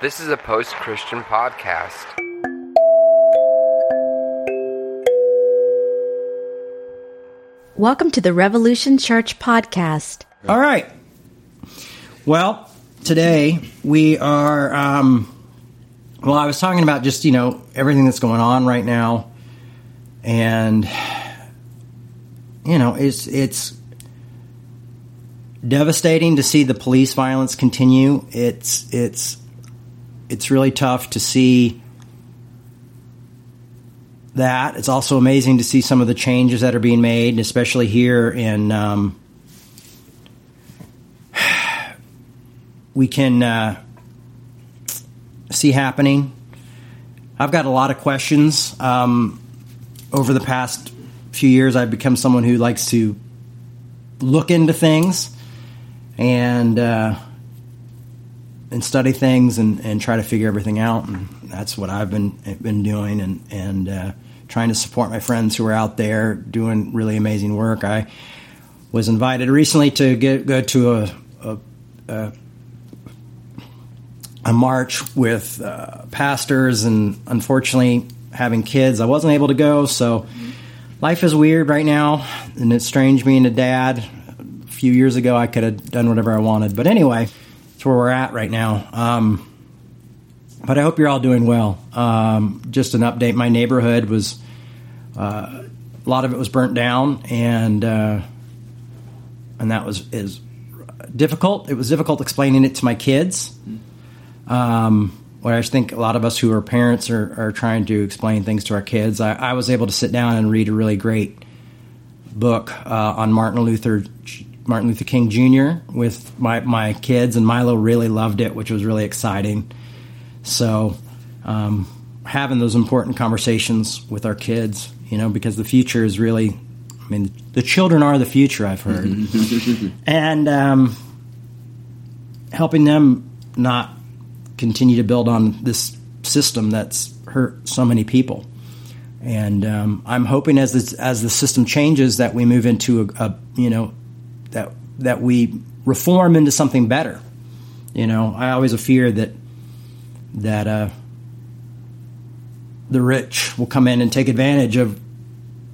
This is a post Christian podcast. Welcome to the Revolution Church podcast. All right. Well, today we are. Um, well, I was talking about just you know everything that's going on right now, and you know it's it's devastating to see the police violence continue. It's it's it's really tough to see that. It's also amazing to see some of the changes that are being made, especially here in. Um, we can uh, see happening. I've got a lot of questions. Um, over the past few years, I've become someone who likes to look into things and uh, and study things and, and try to figure everything out. And that's what I've been been doing and and uh, trying to support my friends who are out there doing really amazing work. I was invited recently to get go to a, a, a a march with uh, pastors, and unfortunately, having kids, I wasn't able to go. So, life is weird right now, and it's strange being a dad. A few years ago, I could have done whatever I wanted, but anyway, it's where we're at right now. Um, but I hope you're all doing well. Um, just an update: my neighborhood was uh, a lot of it was burnt down, and uh, and that was is difficult. It was difficult explaining it to my kids. Um, what I think a lot of us who are parents are, are trying to explain things to our kids. I, I, was able to sit down and read a really great book uh, on Martin Luther Martin Luther King Jr. with my, my kids, and Milo really loved it, which was really exciting. So, um, having those important conversations with our kids, you know, because the future is really, I mean, the children are the future, I've heard. and um, helping them not continue to build on this system that's hurt so many people. And um, I'm hoping as this, as the system changes that we move into a, a, you know that that we reform into something better. You know, I always fear that that uh, the rich will come in and take advantage of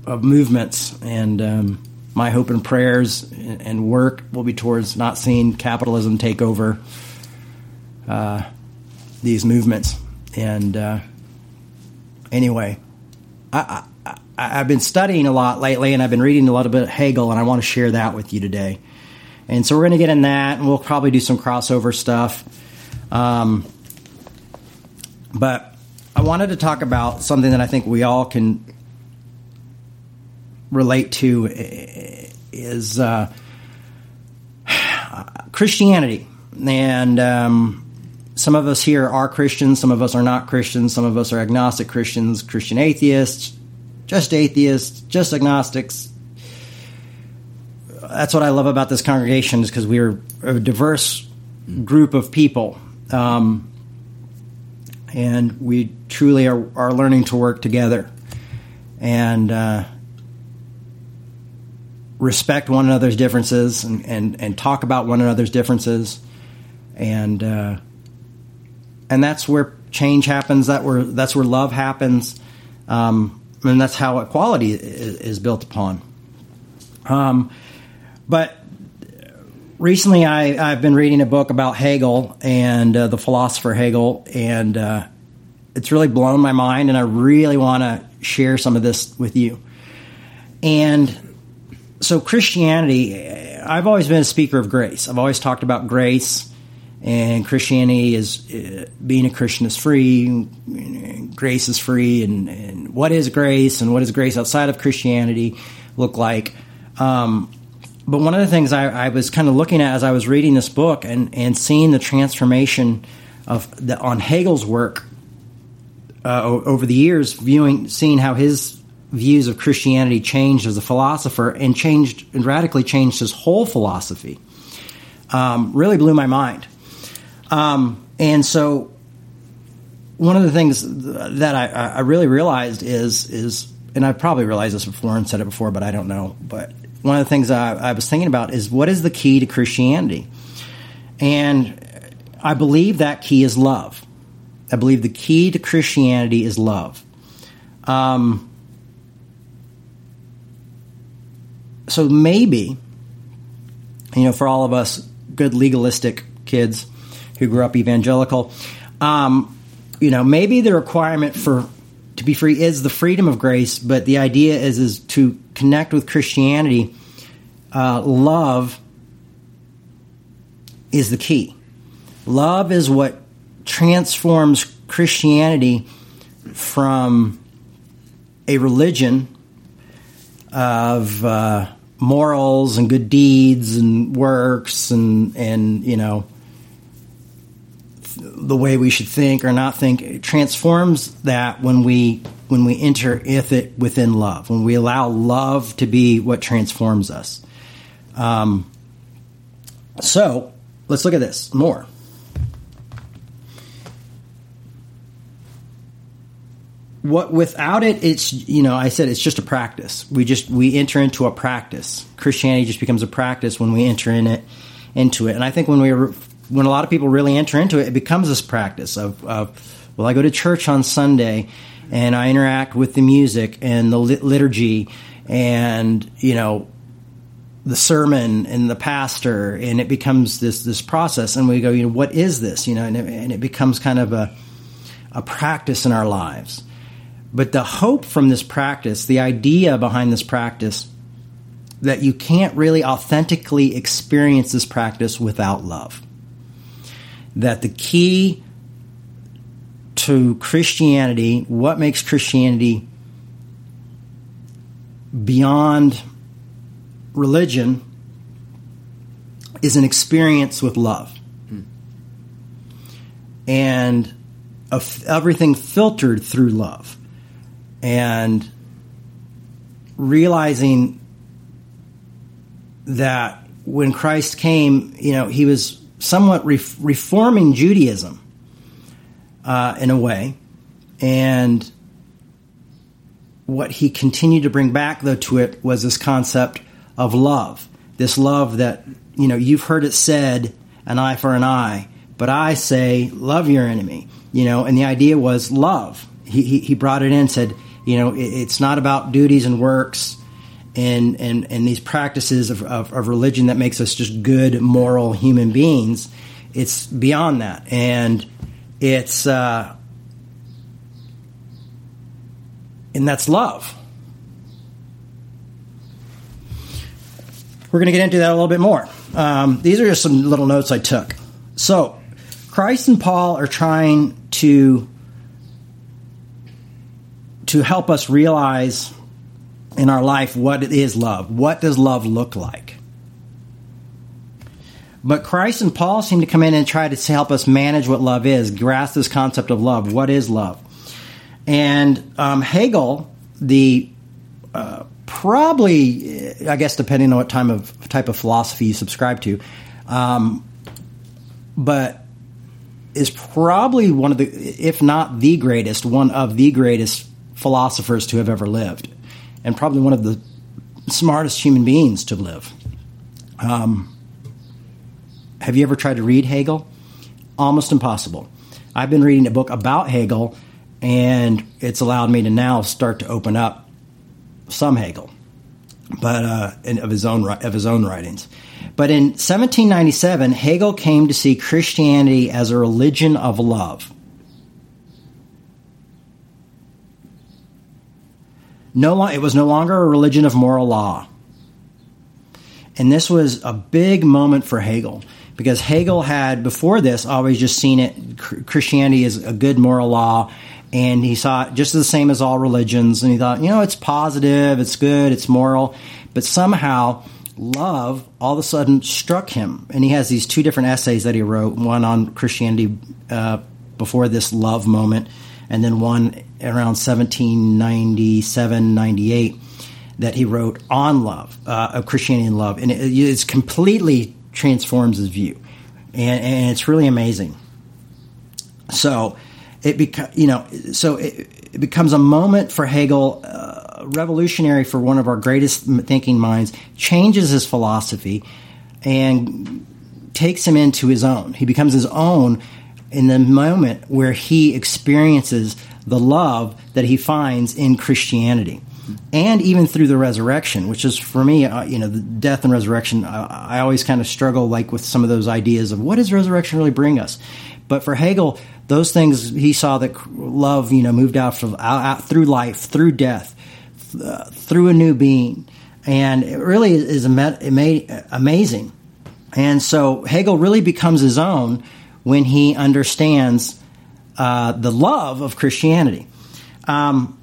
of movements and um, my hope and prayers and work will be towards not seeing capitalism take over uh, these movements. And uh, anyway, I, I, I've been studying a lot lately, and I've been reading a lot of Hegel, and I want to share that with you today. And so we're going to get in that, and we'll probably do some crossover stuff. Um, but I wanted to talk about something that I think we all can relate to is uh, Christianity. And um, some of us here are Christians, some of us are not Christians, some of us are agnostic Christians, Christian atheists, just atheists, just agnostics. That's what I love about this congregation is because we're a diverse group of people. Um, and we truly are, are learning to work together and uh, respect one another's differences and, and, and talk about one another's differences and uh, and that's where change happens. That where that's where love happens, um, and that's how equality is, is built upon. Um, but recently, I, have been reading a book about Hegel and uh, the philosopher Hegel, and uh, it's really blown my mind. And I really want to share some of this with you. And so, Christianity, I've always been a speaker of grace. I've always talked about grace and Christianity is uh, being a Christian is free, grace is free, and, and, what is grace and what does grace outside of Christianity look like? Um, but one of the things I, I, was kind of looking at as I was reading this book and, and seeing the transformation of the, on Hegel's work uh, over the years, viewing seeing how his views of Christianity changed as a philosopher and changed and radically changed his whole philosophy, um, really blew my mind. Um, and so one of the things that I, I, really realized is is and I probably realized this before and said it before, but I don't know. But one of the things I, I was thinking about is what is the key to Christianity, and I believe that key is love. I believe the key to Christianity is love. Um, so maybe, you know, for all of us good legalistic kids who grew up evangelical, um, you know, maybe the requirement for to be free is the freedom of grace, but the idea is is to connect with Christianity. Uh, love is the key. Love is what transforms Christianity from a religion of uh, morals and good deeds and works and and you know the way we should think or not think it transforms that when we when we enter it within love when we allow love to be what transforms us. Um, so let's look at this more. What without it it's you know i said it's just a practice. We just we enter into a practice. Christianity just becomes a practice when we enter in it into it. And i think when we when a lot of people really enter into it it becomes this practice of, of well i go to church on sunday and i interact with the music and the liturgy and you know the sermon and the pastor and it becomes this this process. And we go you know what is this? You know and it, and it becomes kind of a a practice in our lives. But the hope from this practice, the idea behind this practice, that you can't really authentically experience this practice without love. That the key to Christianity, what makes Christianity beyond religion, is an experience with love. And everything filtered through love and realizing that when Christ came, you know, he was somewhat re- reforming Judaism uh, in a way, and what he continued to bring back though to it was this concept of love. This love that you know you've heard it said, an eye for an eye, but I say love your enemy. You know, and the idea was love. He he, he brought it in, said you know, it, it's not about duties and works and and and these practices of, of, of religion that makes us just good moral human beings. It's beyond that, and it's uh, and that's love. We're going to get into that a little bit more. Um, these are just some little notes I took. So, Christ and Paul are trying to to help us realize in our life what is love. What does love look like? But Christ and Paul seem to come in and try to help us manage what love is, grasp this concept of love. What is love? And um, Hegel, the uh, probably, I guess, depending on what time of type of philosophy you subscribe to, um, but is probably one of the, if not the greatest, one of the greatest philosophers to have ever lived, and probably one of the smartest human beings to live. Um, have you ever tried to read Hegel? Almost impossible. I've been reading a book about Hegel, and it's allowed me to now start to open up some Hegel, but uh, of his own of his own writings. But in 1797, Hegel came to see Christianity as a religion of love. No, it was no longer a religion of moral law. And this was a big moment for Hegel because Hegel had before this always just seen it Christianity is a good moral law and he saw it just the same as all religions and he thought, you know, it's positive, it's good, it's moral, but somehow love all of a sudden struck him and he has these two different essays that he wrote, one on Christianity uh, before this love moment and then one around 1797, 98 that he wrote on love, uh, of Christianity and love, and it, it's completely transforms his view, and, and it's really amazing. So it beca- you know, so it, it, becomes a moment for Hegel, uh, revolutionary for one of our greatest thinking minds, changes his philosophy, and takes him into his own. He becomes his own in the moment where he experiences the love that he finds in Christianity. And even through the resurrection, which is for me, uh, you know, the death and resurrection, I, I always kind of struggle like with some of those ideas of what does resurrection really bring us? But for Hegel, those things he saw that love, you know, moved out, from, out, through life, through death, through a new being, and it really is, amazing. And so Hegel really becomes his own when he understands uh, the love of Christianity. Um,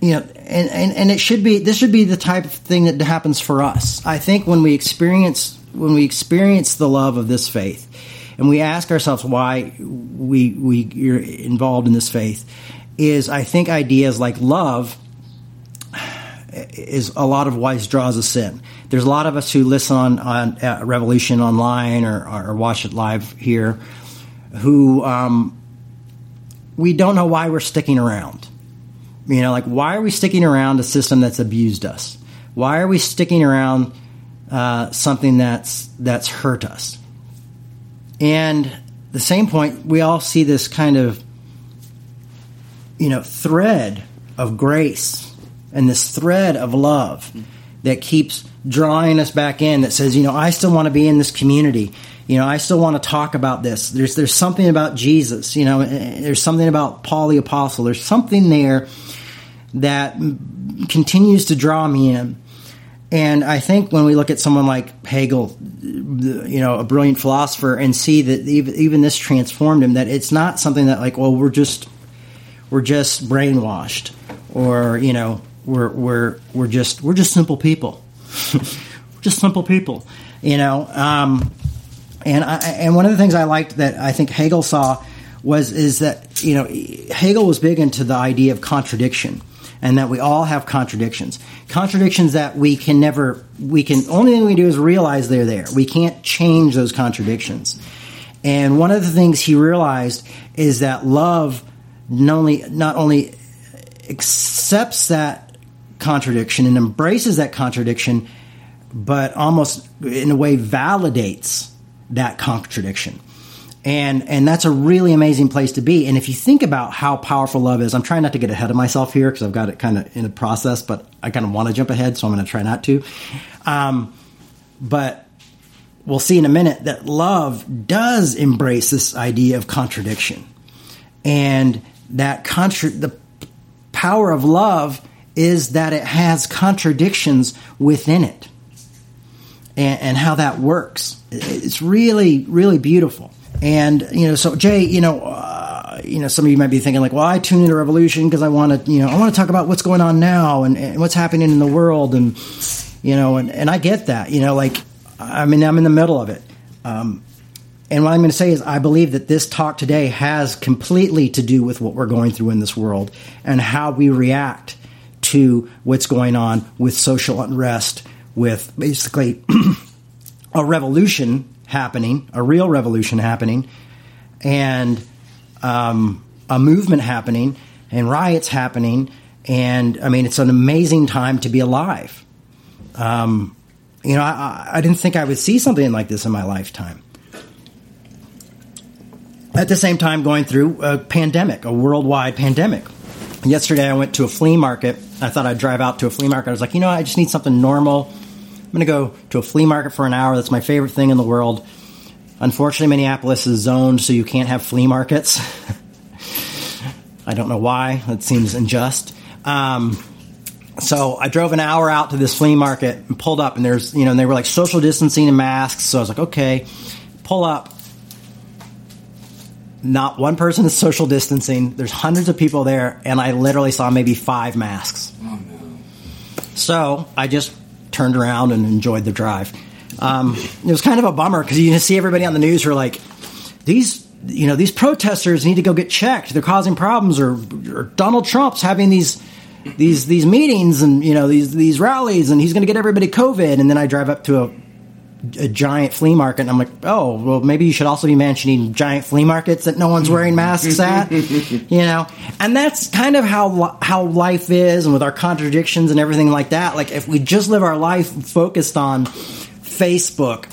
you know, and, and, and it should be this should be the type of thing that happens for us. I think when we experience when we experience the love of this faith, and we ask ourselves why we we are involved in this faith, is I think ideas like love is a lot of why draws us in. There's a lot of us who listen on on uh, Revolution online or, or watch it live here, who um, we don't know why we're sticking around. You know, like why are we sticking around a system that's abused us? Why are we sticking around uh, something that's that's hurt us? And the same point, we all see this kind of you know thread of grace and this thread of love that keeps drawing us back in that says, you know, I still want to be in this community. You know, I still want to talk about this. There's there's something about Jesus. You know, there's something about Paul the apostle. There's something there that continues to draw me in. And I think when we look at someone like Hegel, you know, a brilliant philosopher, and see that even, this transformed him, that it's not something that like, well, we're just we're just brainwashed, or you know, we're we're we're just we're just simple people, just simple people, you know. Um, and I, and one of the things I liked that I think Hegel saw was is that you know Hegel was big into the idea of contradiction and that we all have contradictions. Contradictions that we can never, we can, only thing we do is realize they're there. We can't change those contradictions. And one of the things he realized is that love not only, not only accepts that contradiction and embraces that contradiction, but almost in a way validates that contradiction. And and that's a really amazing place to be. And if you think about how powerful love is, I'm trying not to get ahead of myself here because I've got it kind of in a process, but I kind of want to jump ahead, so I'm going to try not to. Um, but we'll see in a minute that love does embrace this idea of contradiction, and that contra- the power of love is that it has contradictions within it and, and how that works. It's really, really beautiful. And, you know, so Jay, you know, uh, you know, some of you might be thinking like, well, I tune into Revolution because I want to, you know, I want to talk about what's going on now and, and what's happening in the world. And, you know, and, and I get that, you know, like, I mean, I'm in the middle of it. Um, and what I'm going to say is, I believe that this talk today has completely to do with what we're going through in this world and how we react to what's going on with social unrest, with basically a revolution happening, a real revolution happening, and um, a movement happening, and riots happening. And I mean, it's an amazing time to be alive. Um, you know, I, I didn't think I would see something like this in my lifetime. At the same time, going through a pandemic, a worldwide pandemic. Yesterday, I went to a flea market. I thought I'd drive out to a flea market. I was like, you know, I just need something normal. I'm going to go to a flea market for an hour. That's my favorite thing in the world. Unfortunately, Minneapolis is zoned so you can't have flea markets. I don't know why. That seems unjust. Um, so I drove an hour out to this flea market and pulled up, and there's, you know, and they were like social distancing and masks. So I was like, okay, pull up. Not one person is social distancing. There's hundreds of people there, and I literally saw maybe five masks. Oh, no. So I just turned around and enjoyed the drive. Um, it was kind of a bummer because you see everybody on the news who are like, these, you know, these protesters need to go get checked. They're causing problems, or, or Donald Trump's having these these these meetings and you know these these rallies, and he's going to get everybody COVID. And then I drive up to a a giant flea market, and I'm like, oh, well, maybe you should also be mentioning giant flea markets that no one's wearing masks at, you know. And that's kind of how how life is, and with our contradictions and everything like that. Like, if we just live our life focused on Facebook,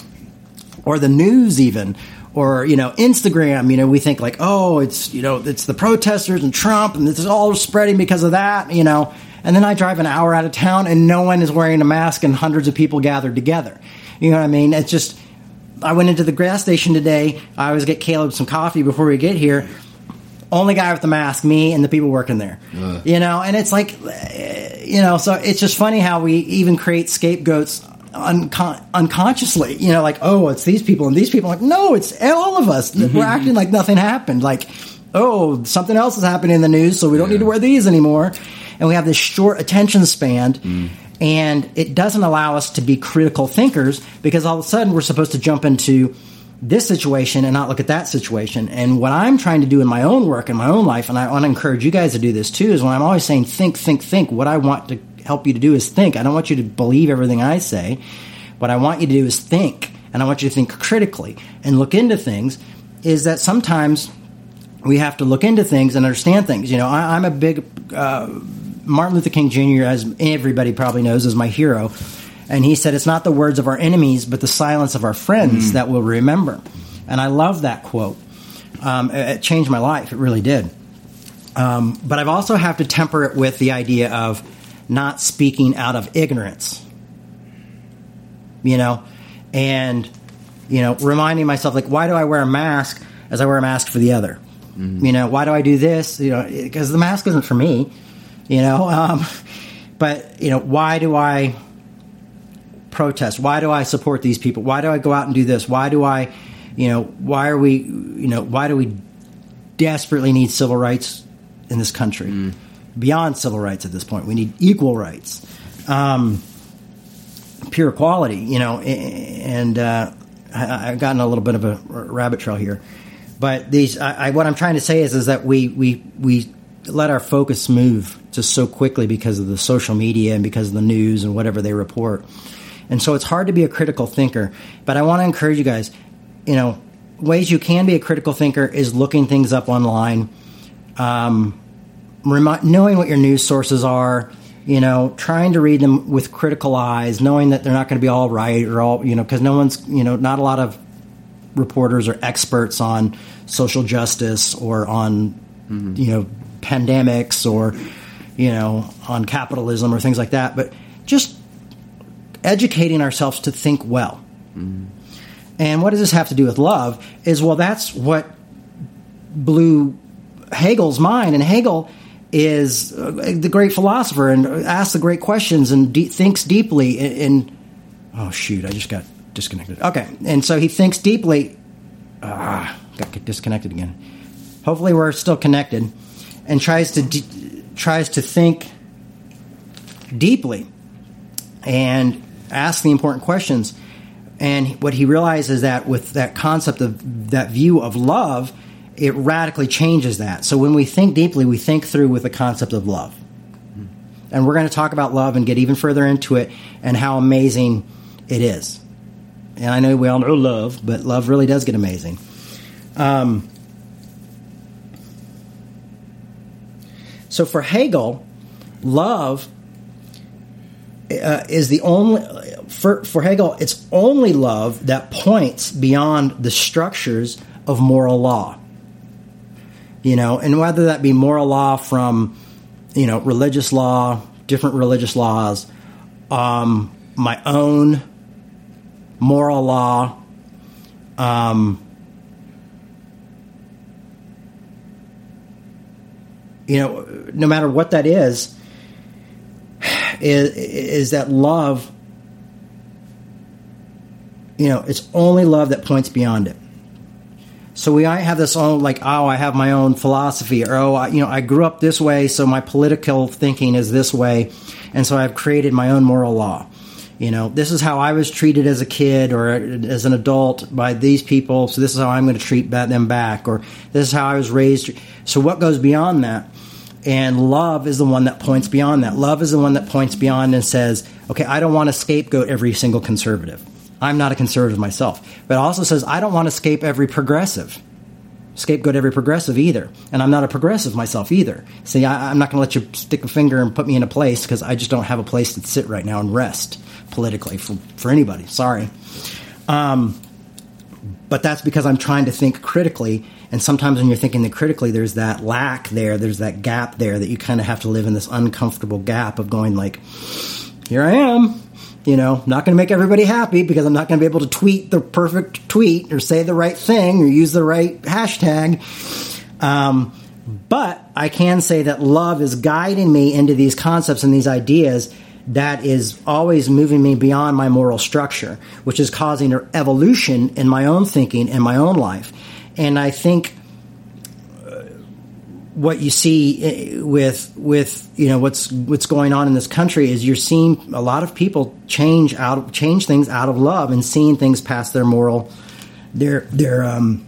or the news even or you know Instagram you know we think like oh it's you know it's the protesters and Trump and this is all spreading because of that you know and then I drive an hour out of town and no one is wearing a mask and hundreds of people gathered together you know what I mean? It's just I went into the gas station today. I always get Caleb some coffee before we get here. Only guy with the mask me and the people working there. Ugh. you know and it's like eh, you know so it's just funny how we even create scapegoats uncon- unconsciously. You know like oh it's these people and these people. Like no it's all of us. We're acting like nothing happened. Like oh something else is happening in the news so we don't need to wear these anymore. And we have this short attention span and it doesn't allow us to be critical thinkers because all of a sudden we're supposed to jump into this situation and not look at that situation. And what I'm trying to do in my own work in my own life, and I want to encourage you guys to do this too, is when I'm always saying think, think, think, what I want to help you to do is think. I don't want you to believe everything I say. What I want you to do is think. And I want you to think critically and look into things. Is that sometimes we have to look into things and understand things. You know, I, I'm a big uh, Martin Luther King Jr., as everybody probably knows, is my hero. And he said, It's not the words of our enemies, but the silence of our friends that we'll remember. And I love that quote. Um, it, it changed my life. It really did. Um, but I've also have to temper it with the idea of not speaking out of ignorance. You know, and you know, reminding myself like, why do I wear a mask as I wear a mask for the other? You know, why do I do this? You know, because the mask isn't for me. You know, um, but you know, why do I protest? Why do I support these people? Why do I go out and do this? Why do I, you know, why are we, you know, why do we desperately need civil rights in this country? Beyond civil rights at this point, we need equal rights, um, pure equality. You know, and uh, I, I've gotten a little bit of a rabbit trail here, but these, I, I, what I'm trying to say is, is that we we we let our focus move just so quickly because of the social media and because of the news and whatever they report. And so it's hard to be a critical thinker. But I want to encourage you guys, you know, ways you can be a critical thinker is looking things up online, um, remi- knowing what your news sources are, you know, trying to read them with critical eyes, knowing that they're not going to be all right or all, you know, because no one's, you know, not a lot of reporters are experts on social justice or on, you know, pandemics or, you know, on capitalism or things like that. But just educating ourselves to think well. And what does this have to do with love? Is well, that's what blew Hegel's mind. And Hegel is uh, the great philosopher and asks the great questions and de- thinks deeply. In, in oh shoot, I just got disconnected. Okay, and so he thinks deeply. Ah, got disconnected again. Hopefully, we're still connected, and tries to de- tries to think deeply and ask the important questions. And what he realizes that with that concept of that view of love, it radically changes that. So when we think deeply, we think through with the concept of love. And we're going to talk about love and get even further into it and how amazing it is. And I know we all know love, but love really does get amazing. Um, so for Hegel, love uh, is the only for, for Hegel. It's only love that points beyond the structures of moral law. You know, and whether that be moral law from you know religious law, different religious laws, um, my own moral law. Um, you know, no matter what that is, is, is that love, you know, it's only love that points beyond it. So we might have this own, like, oh, I have my own philosophy, or oh, I, you know, I grew up this way, so my political thinking is this way, and so I've created my own moral law. You know, this is how I was treated as a kid or as an adult by these people, so this is how I'm going to treat them back, or this is how I was raised. So what goes beyond that? And love is the one that points beyond that. Love is the one that points beyond and says, okay, I don't want to scapegoat every single conservative. I'm not a conservative myself. But also says, I don't want to scape every progressive. Scapegoat every progressive either. And I'm not a progressive myself either. See, I, am not going to let you stick a finger and put me in a place because I just don't have a place to sit right now and rest politically for, for anybody. Sorry. Um, but that's because I'm trying to think critically. And sometimes when you're thinking critically, there's that lack there, there's that gap there that you kind of have to live in this uncomfortable gap of going like, here I am, you know, not going to make everybody happy because I'm not going to be able to tweet the perfect tweet or say the right thing or use the right hashtag. Um, but I can say that love is guiding me into these concepts and these ideas that is always moving me beyond my moral structure, which is causing an evolution in my own thinking and my own life. And I think uh, what you see uh, with with you know what's what's going on in this country is you're seeing a lot of people change out change things out of love and seeing things past their moral their their um,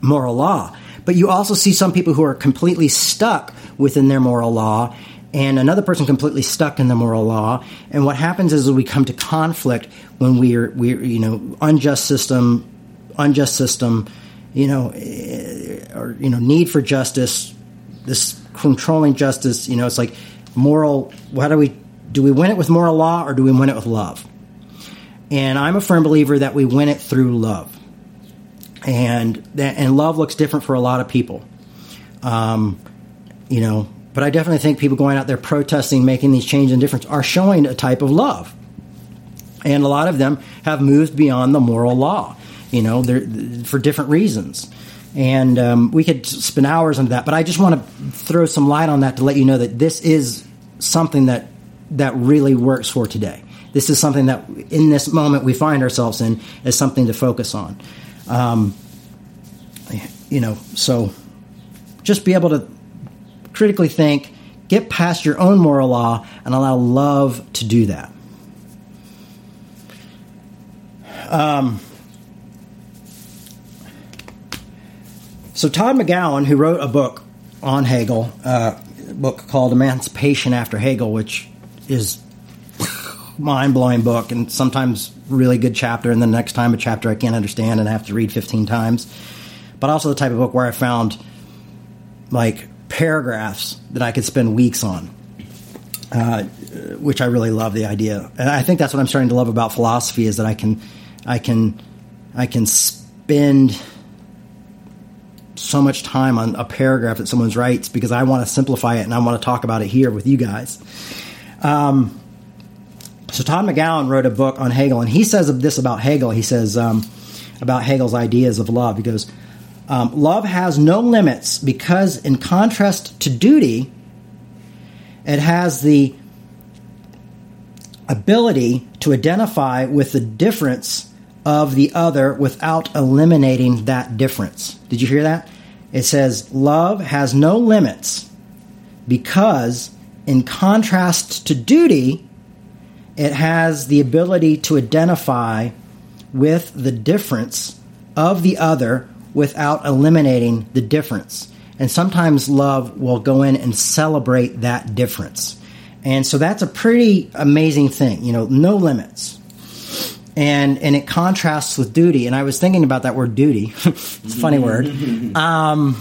moral law. But you also see some people who are completely stuck within their moral law and another person completely stuck in the moral law. And what happens is we come to conflict when we're, we're you know, unjust system, unjust system, you know, eh, or, you know, need for justice, this controlling justice, you know, it's like moral, how do we, do we win it with moral law or do we win it with love? And I'm a firm believer that we win it through love. And that, and love looks different for a lot of people. Um, you know, but I definitely think people going out there protesting, making these changes and difference are showing a type of love. And a lot of them have moved beyond the moral law, you know, for different reasons. And um, we could spend hours on that, but I just want to throw some light on that to let you know that this is something that that really works for today. This is something that in this moment we find ourselves in is something to focus on. Um, you know, so just be able to critically think, get past your own moral law, and allow love to do that. Um, so Todd McGowan, who wrote a book on Hegel, uh, a book called Emancipation After Hegel, which is mind blowing book and sometimes really good chapter, and the next time a chapter I can't understand and I have to read 15 times. But also the type of book where I found like paragraphs that I could spend weeks on, uh, which I really love the idea. And I think that's what I'm starting to love about philosophy is that I can, I can, I can spend so much time on a paragraph that someone writes because I want to simplify it and I want to talk about it here with you guys. Um, so Todd McGowan wrote a book on Hegel, and he says of this about Hegel. He says um, about Hegel's ideas of love. He goes, um, love has no limits because, in contrast to duty, it has the ability to identify with the difference of the other without eliminating that difference. Did you hear that? It says, Love has no limits because, in contrast to duty, it has the ability to identify with the difference of the other without eliminating the difference. And sometimes love will go in and celebrate that difference. And so that's a pretty amazing thing, you know, no limits. And and it contrasts with duty. And I was thinking about that word duty. it's a funny word. Um,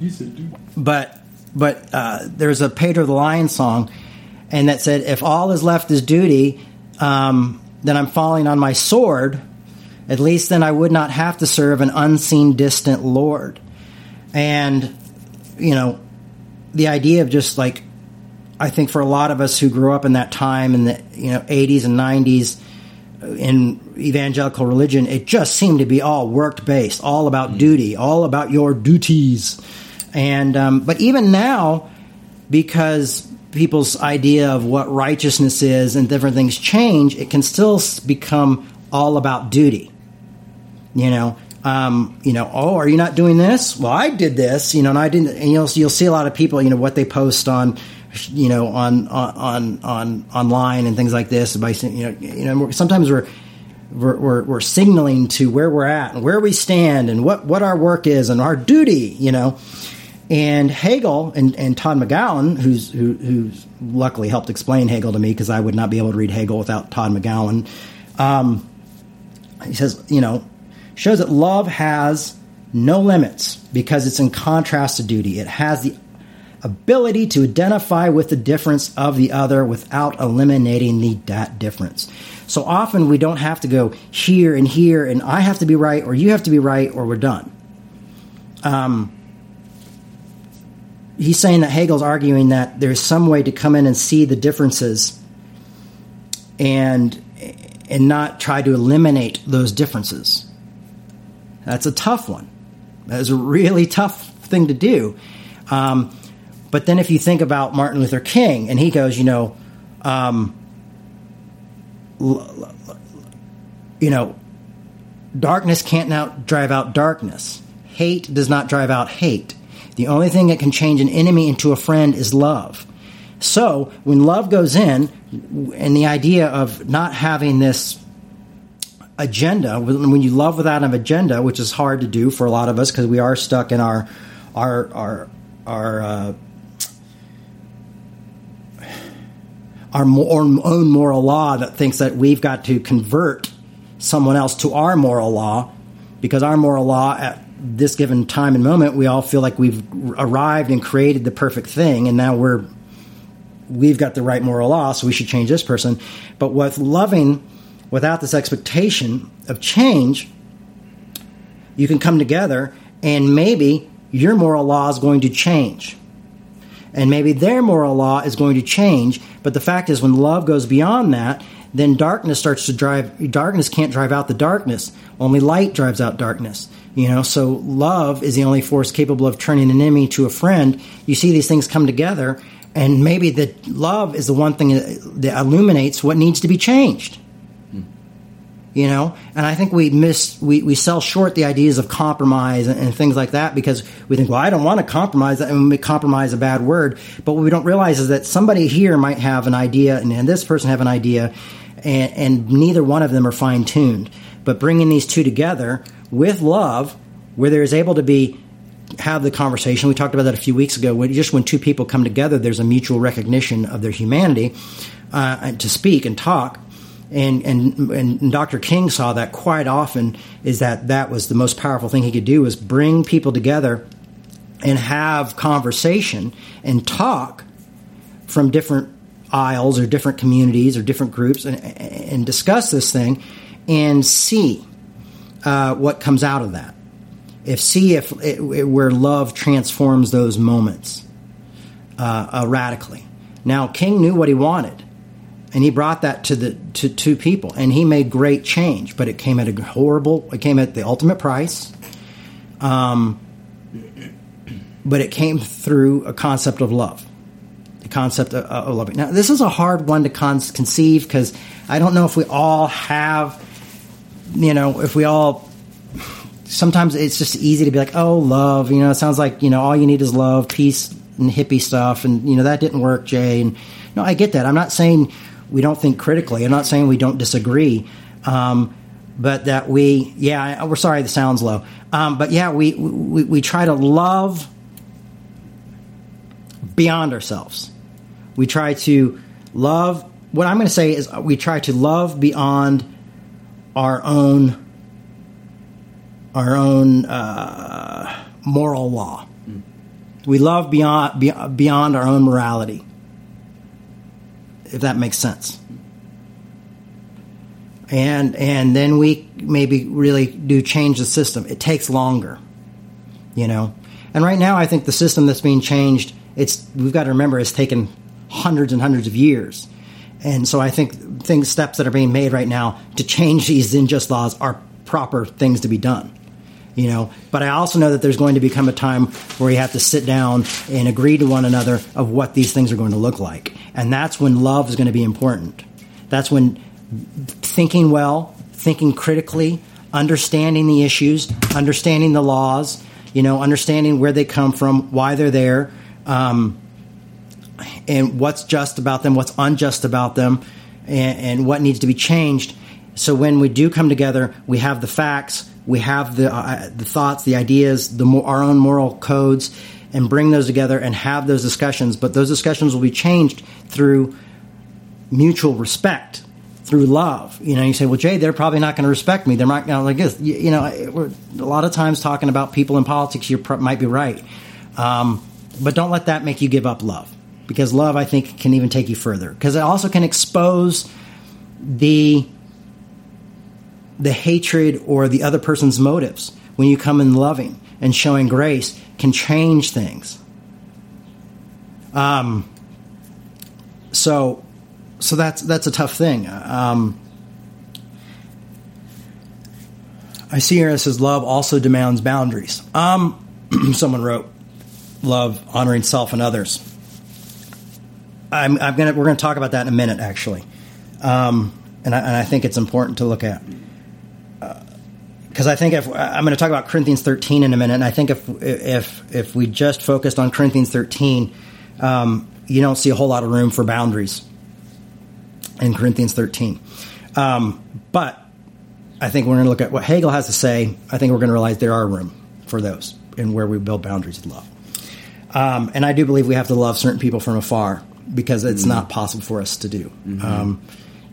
you said duty. But but uh, there's a Pedro the Lion song, and that said, "If all is left is duty, um, then I'm falling on my sword." At least then I would not have to serve an unseen, distant Lord. And, you know, the idea of just like, I think for a lot of us who grew up in that time in the, you know, 80s and 90s in evangelical religion, it just seemed to be all work based, all about mm-hmm. duty, all about your duties. And, um, but even now, because people's idea of what righteousness is and different things change, it can still become all about duty you know, um, you know, oh, are you not doing this? Well, I did this, you know, and I didn't. And you'll you'll see a lot of people, you know, what they post on, you know, on on on online and things like this. By you know, you know, sometimes we're we're, we're, we're, signaling to where we're at and where we stand and what, what our work is and our duty, you know. And Hegel and, and Todd McGowan, who's who, who's luckily helped explain Hegel to me because I would not be able to read Hegel without Todd McGowan. Um, he says, you know, shows that love has no limits because it's in contrast to duty. It has the ability to identify with the difference of the other without eliminating the that difference. So often we don't have to go here and here, and I have to be right, or you have to be right, or we're done. Um, he's saying that Hegel's arguing that there's some way to come in and see the differences and and not try to eliminate those differences. That's a tough one. That is a really tough thing to do. Um, but then if you think about Martin Luther King, and he goes, you know, um, you know, darkness can't now drive out darkness. Hate does not drive out hate. The only thing that can change an enemy into a friend is love. So when love goes in, and the idea of not having this agenda, when you love without an agenda, which is hard to do for a lot of us because we are stuck in our our our our uh, our own moral law that thinks that we've got to convert someone else to our moral law because our moral law at this given time and moment we all feel like we've arrived and created the perfect thing and now we're we've got the right moral law so we should change this person. But with loving without this expectation of change you can come together and maybe your moral law is going to change and maybe their moral law is going to change. But the fact is, when love goes beyond that, then darkness starts to drive. Darkness can't drive out the darkness. Only light drives out darkness. You know, so love is the only force capable of turning an enemy to a friend. You see these things come together, and maybe that love is the one thing that illuminates what needs to be changed you know? And i think we miss we, we sell short the ideas of compromise and, and things like that because we think well i don't want to compromise and we compromise a bad word. But what we don't realize is that somebody here might have an idea and, and this person have an idea and, and neither one of them are fine-tuned. But bringing these two together with love where there is able to be have the conversation we talked about that a few weeks ago when just when two people come together there's a mutual recognition of their humanity uh, to speak and talk and, and and Dr. King saw that quite often is that that was the most powerful thing he could do was bring people together and have conversation and talk from different aisles or different communities or different groups and, and discuss this thing and see uh, what comes out of that. If see if it, it, where love transforms those moments uh, uh, radically. Now King knew what he wanted and he brought that to the to two people and he made great change but it came at a horrible it came at the ultimate price. Um, but it came through a concept of love the concept of, of loving. Now this is a hard one to con- conceive because i don't know if we all have you know if we all sometimes it's just easy to be like oh love you know it sounds like you know all you need is love peace and hippie stuff and you know that didn't work jay and no i get that. I'm not saying we don't think critically. I'm not saying we don't disagree, um, but that we, yeah, we're sorry the sound's low, um, but yeah, we, we we try to love beyond ourselves. We try to love. What I'm going to say is we try to love beyond our own our own uh, moral law. We love beyond beyond our own morality if that makes sense. And and then we maybe really do change the system. It takes longer, you know. And right now, I think the system that's being changed, it's we've got to remember, it's taken hundreds and hundreds of years. And so I think things steps that are being made right now to change these unjust laws are proper things to be done you know. But i also know that there's going to become a time where you have to sit down and agree to one another of what these things are going to look like. And that's when love is going to be important. That's when thinking well thinking critically understanding the issues understanding the laws you know understanding where they come from why they're there um, and what's just about them what's unjust about them and, and what needs to be changed. So when we do come together we have the facts we have the uh, the thoughts, the ideas, the our own moral codes, and bring those together and have those discussions. But those discussions will be changed through mutual respect, through love. You know, you say, "Well, Jay, they're probably not going to respect me. They're not going to like this." You, you know, we're, a lot of times talking about people in politics, you might be right, um, but don't let that make you give up love, because love, I think, can even take you further. Because it also can expose the the hatred or the other person's motives when you come in loving and showing grace can change things. Um, so, so that's that's a tough thing. Um, I see here it says love also demands boundaries. Um, someone wrote, "Love honoring self and others." I'm, I'm gonna we're gonna talk about that in a minute, actually, um, and, I, and I think it's important to look at because I think if I'm going to talk about Corinthians 13 in a minute, and I think if if if we just focused on Corinthians 13, um, you don't see a whole lot of room for boundaries in Corinthians 13. Um, but I think we're going to look at what Hegel has to say. I think we're going to realize there are room for those and where we build boundaries of love. Um, and I do believe we have to love certain people from afar because it's mm-hmm. not possible for us to do. Mm-hmm.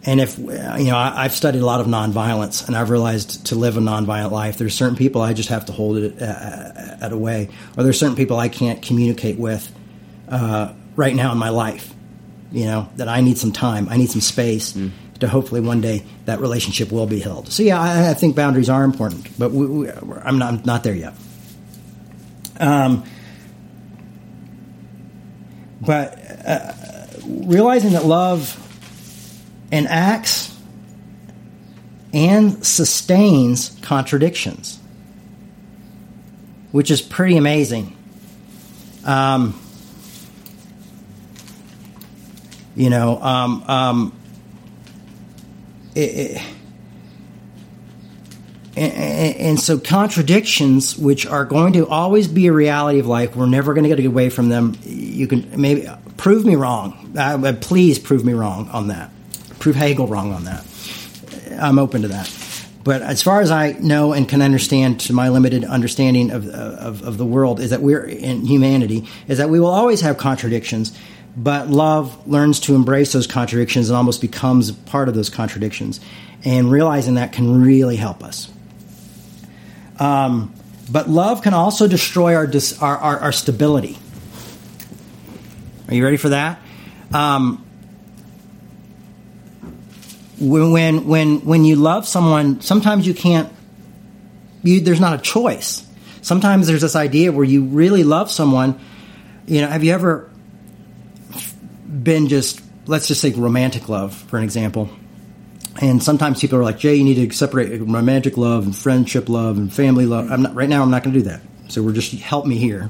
And if you know, I, have studied a lot of nonviolence, and I've realized to live a nonviolent life, there's certain people I just have to hold it at, at a way, or there's certain people I can't communicate with uh, right now in my life. You know that I need some time, I need some space mm. to hopefully one day that relationship will be held. So yeah, I, I think boundaries are important, but we, we, I'm, not, I'm not there yet. Um, but uh, realizing that love enacts and sustains contradictions, which is pretty amazing. Um, you know, um, um, it, it, and, and, so contradictions, which are going to always be a reality of life, we're never going to get away from them. You can maybe prove me wrong. Uh, please prove me wrong on that prove Hegel wrong on that. I'm open to that. But as far as I know and can understand, to my limited understanding of, of, of the world, is that we're in humanity, is that we will always have contradictions, but love learns to embrace those contradictions and almost becomes part of those contradictions. And realizing that can really help us. Um, but love can also destroy our, dis- our, our, our, stability. Are you ready for that? Um, when when when you love someone, sometimes you can't. You, there's not a choice. Sometimes there's this idea where you really love someone. You know, have you ever been just let's just say romantic love for an example? And sometimes people are like, Jay, you need to separate romantic love and friendship love and family love. I'm not right now. I'm not going to do that. So we're just help me here.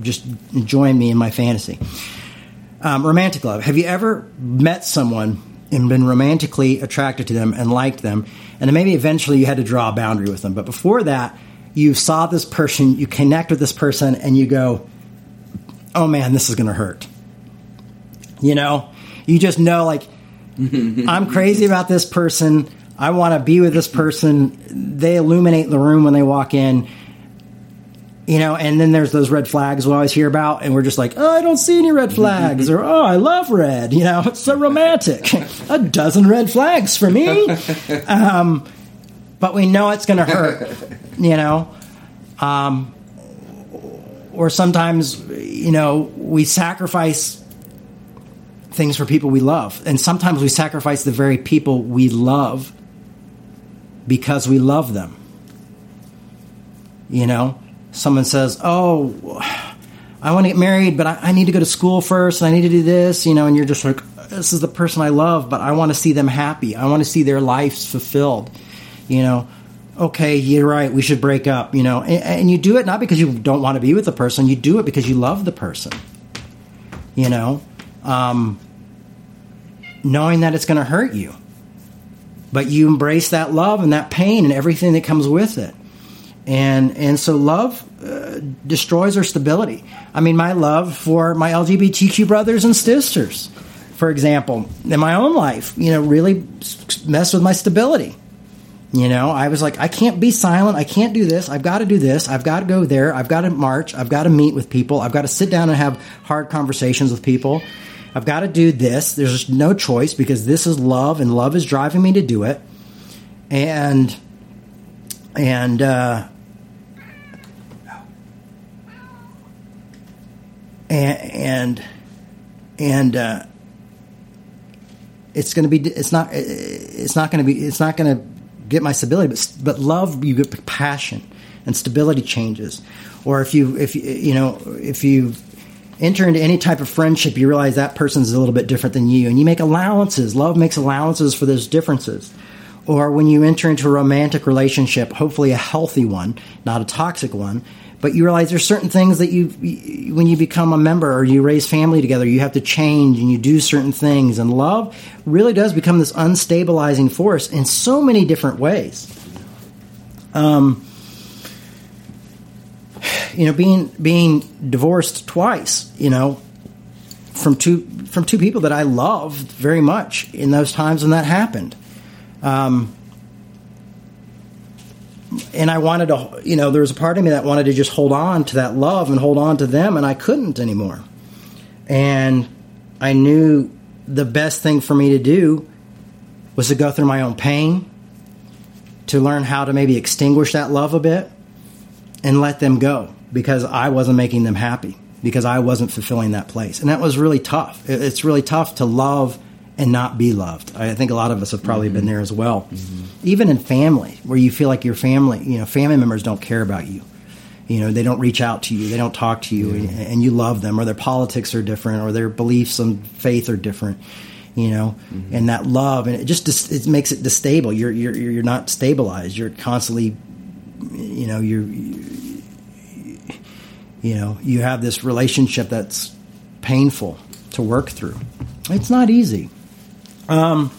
Just join me in my fantasy. Um, romantic love. Have you ever met someone and been romantically attracted to them and liked them, and then maybe eventually you had to draw a boundary with them. But before that, you saw this person, you connect with this person, and you go, "Oh man, this is going to hurt." You know, you just know like I'm crazy about this person. I want to be with this person. They illuminate the room when they walk in you know, and then there's those red flags we always hear about, and we're just like, oh, I don't see any red flags, or oh, I love red, you know, it's so romantic. a dozen red flags for me. Um, but we know it's going to hurt, you know. Um, or sometimes, you know, we sacrifice things for people we love, and sometimes we sacrifice the very people we love because we love them. You know, someone says, "Oh, I want to get married, but I, I, need to go to school first, and I need to do this," you know, and you're just like, "This is the person I love, but I want to see them happy. I want to see their lives fulfilled," you know. Okay, you're right. We should break up, you know, and, and you do it not because you don't want to be with the person. You do it because you love the person, you know, um, knowing that it's going to hurt you, but you embrace that love and that pain and everything that comes with it and and so love uh, destroys our stability. I mean, my love for my LGBTQ brothers and sisters, for example, in my own life, you know, really messed with my stability. You know, I was like, I can't be silent. I can't do this. I've got to do this. I've got to go there. I've got to march. I've got to meet with people. I've got to sit down and have hard conversations with people. I've got to do this. There's no choice because this is love, and love is driving me to do it. And and uh, and and, uh, it's going to be it's not it's not going to be it's not going to get my stability, but, but love, you get passion and stability changes. Or if you, if you, you know, if you enter into any type of friendship, you realize that person's a little bit different than you, and you make allowances. Love makes allowances for those differences. Or when you enter into a romantic relationship, hopefully a healthy one, not a toxic one, but you realize there's certain things that you, when you become a member or you raise family together, you have to change and you do certain things. And love really does become this unstabilizing force in so many different ways. Um, you know, being being divorced twice, you know, from two from two people that I loved very much in those times when that happened. Um, and I wanted to, you know, there was a part of me that wanted to just hold on to that love and hold on to them, and I couldn't anymore. And I knew the best thing for me to do was to go through my own pain, to learn how to maybe extinguish that love a bit and let them go because I wasn't making them happy, because I wasn't fulfilling that place. And that was really tough. It's really tough to love and not be loved. I think a lot of us have probably mm-hmm. been there as well. Mm-hmm. Even in family, where you feel like your family, you know, family members don't care about you. You know, they don't reach out to you, they don't talk to you, and, and, you love them, or their politics are different, or their beliefs and faith are different. You know, mm-hmm. and that love, and it just it makes it destable. You're you're you're not stabilized. You're constantly, you know, you're you know, you have this relationship that's painful to work through. It's not easy. Um,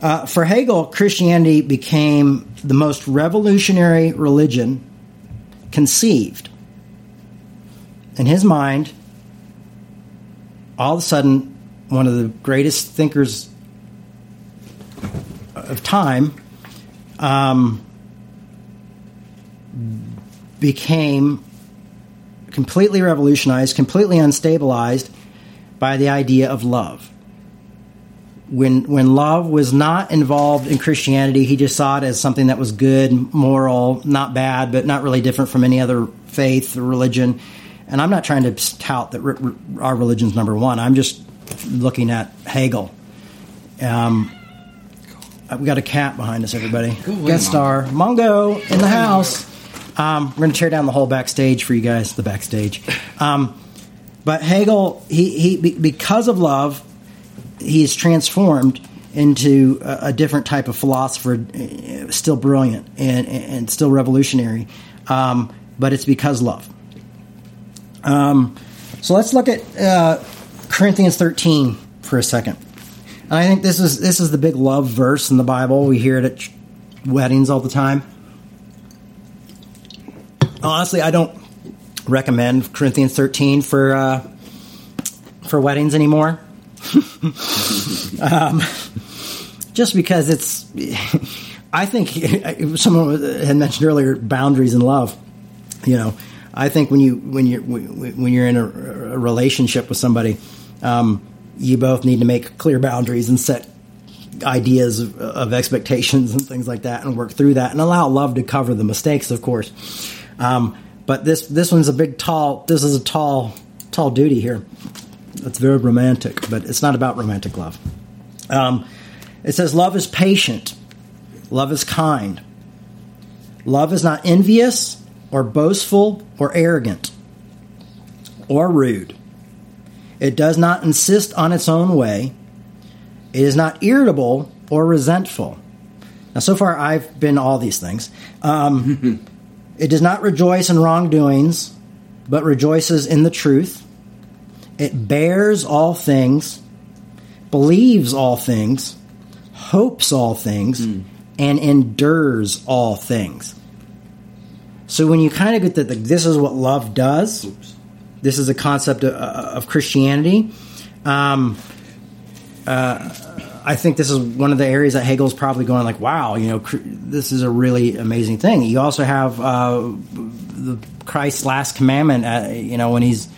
uh, for Hegel, Christianity became the most revolutionary religion conceived. In his mind, all of a sudden, one of the greatest thinkers of time um, became completely revolutionized, completely unstabilized by the idea of love when when love was not involved in Christianity, he just saw it as something that was good, moral, not bad, but not really different from any other faith or religion. And I'm not trying to tout that our religion's number one. I'm just looking at Hegel. Um, we got a cat behind us, everybody. Guest star Mongo in the house. Um, we're going to tear down the whole backstage for you guys. The backstage. Um, but Hegel, he, he because of love, he is transformed into a, a, different type of philosopher, still brilliant and, and still revolutionary. Um, but it's because love. Um, so let's look at uh, Corinthians 13 for a second. And I think this is this is the big love verse in the Bible. We hear it at weddings all the time. Honestly, I don't recommend Corinthians 13 for uh, for weddings anymore. um, just because it's, I think someone had mentioned earlier boundaries in love. You know, I think when you when you when you're in a, a relationship with somebody, um, you both need to make clear boundaries and set ideas of, of, expectations and things like that, and work through that, and allow love to cover the mistakes, of course. Um, but this this one's a big, tall. This is a tall, tall duty here. That's very romantic, but it's not about romantic love. Um, it says, Love is patient, love is kind. Love is not envious or boastful or arrogant or rude. It does not insist on its own way. It is not irritable or resentful. Now, so far, I've been all these things. Um, it does not rejoice in wrongdoings, but rejoices in the truth. It bears all things, believes all things, hopes all things, mm. and endures all things. So when you kind of get that, this is what love does. Oops. This is a concept of, of Christianity. Um, uh, I think this is one of the areas that Hegel's probably going like, "Wow, you know, this is a really amazing thing." You also have uh, the Christ's last commandment. Uh, you know, when he's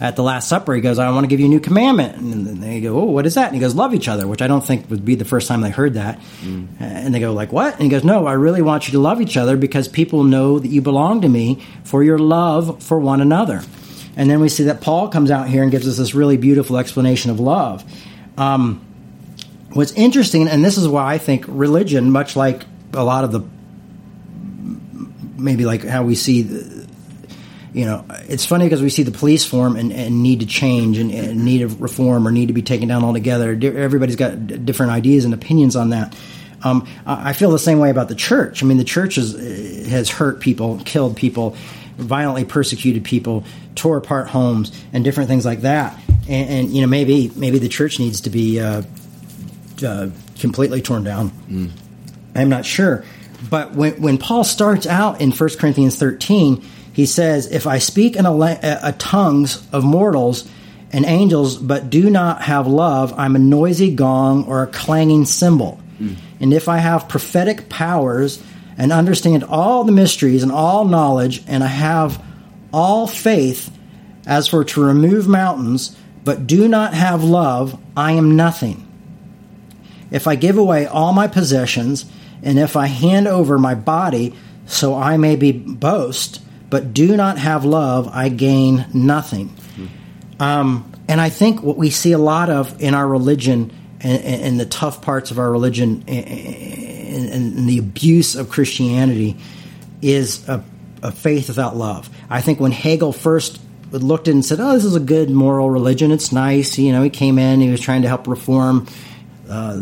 at the Last Supper, he goes, I want to give you a new commandment. And they go, Oh, what is that? And he goes, Love each other, which I don't think would be the first time they heard that. Mm. And they go, like, what? And he goes, No, I really want you to love each other because people know that you belong to me for your love for one another. And then we see that Paul comes out here and gives us this really beautiful explanation of love. Um, what's interesting, and this is why I think religion, much like a lot of the maybe like how we see the, you know, it's funny because we see the police form and, and need to change and, and, need a reform or need to be taken down altogether. Everybody's got different ideas and opinions on that. Um, I feel the same way about the church. I mean, the church is, has hurt people, killed people, violently persecuted people, tore apart homes, and different things like that. And, and you know, maybe maybe the church needs to be uh, uh, completely torn down. Mm. I'm not sure. But when, when Paul starts out in 1 Corinthians 13, he says, If I speak in a, a tongues of mortals and angels, but do not have love, I'm a noisy gong or a clanging cymbal. Mm. And if I have prophetic powers and understand all the mysteries and all knowledge, and I have all faith as for to remove mountains, but do not have love, I am nothing. If I give away all my possessions, and if I hand over my body so I may be boast, but do not have love, I gain nothing. Um, and I think what we see a lot of in our religion and, and the tough parts of our religion and, and, the abuse of Christianity is a, a faith without love. I think when Hegel first looked and said, "Oh, this is a good moral religion. It's nice," you know, he came in, he was trying to help reform uh,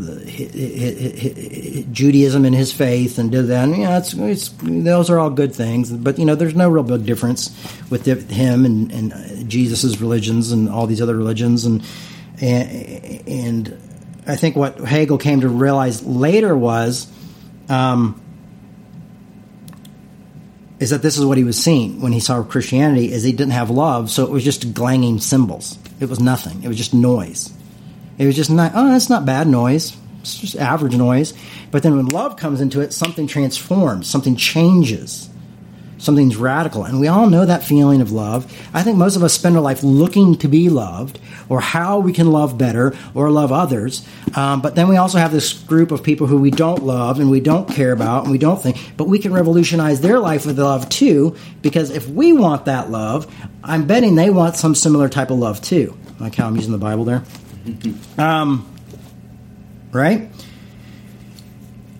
Judaism and his faith and did that. And, you know, it's, it's, those are all good things, but you know, there's no real big difference with him and, and Jesus's religions and all these other religions. And, and, and I think what Hegel came to realize later was, um, is that this is what he was seeing when he saw Christianity is he didn't have love, so it was just clanging cymbals. It was nothing. It was just noise. It was just not, oh, that's not bad noise. It's just average noise. But then when love comes into it, something transforms, something changes, something's radical. And we all know that feeling of love. I think most of us spend our life looking to be loved or how we can love better or love others. Um, but then we also have this group of people who we don't love and we don't care about and we don't think, but we can revolutionize their life with love too, because if we want that love, I'm betting they want some similar type of love too. Like how I'm using the Bible there. Um, right?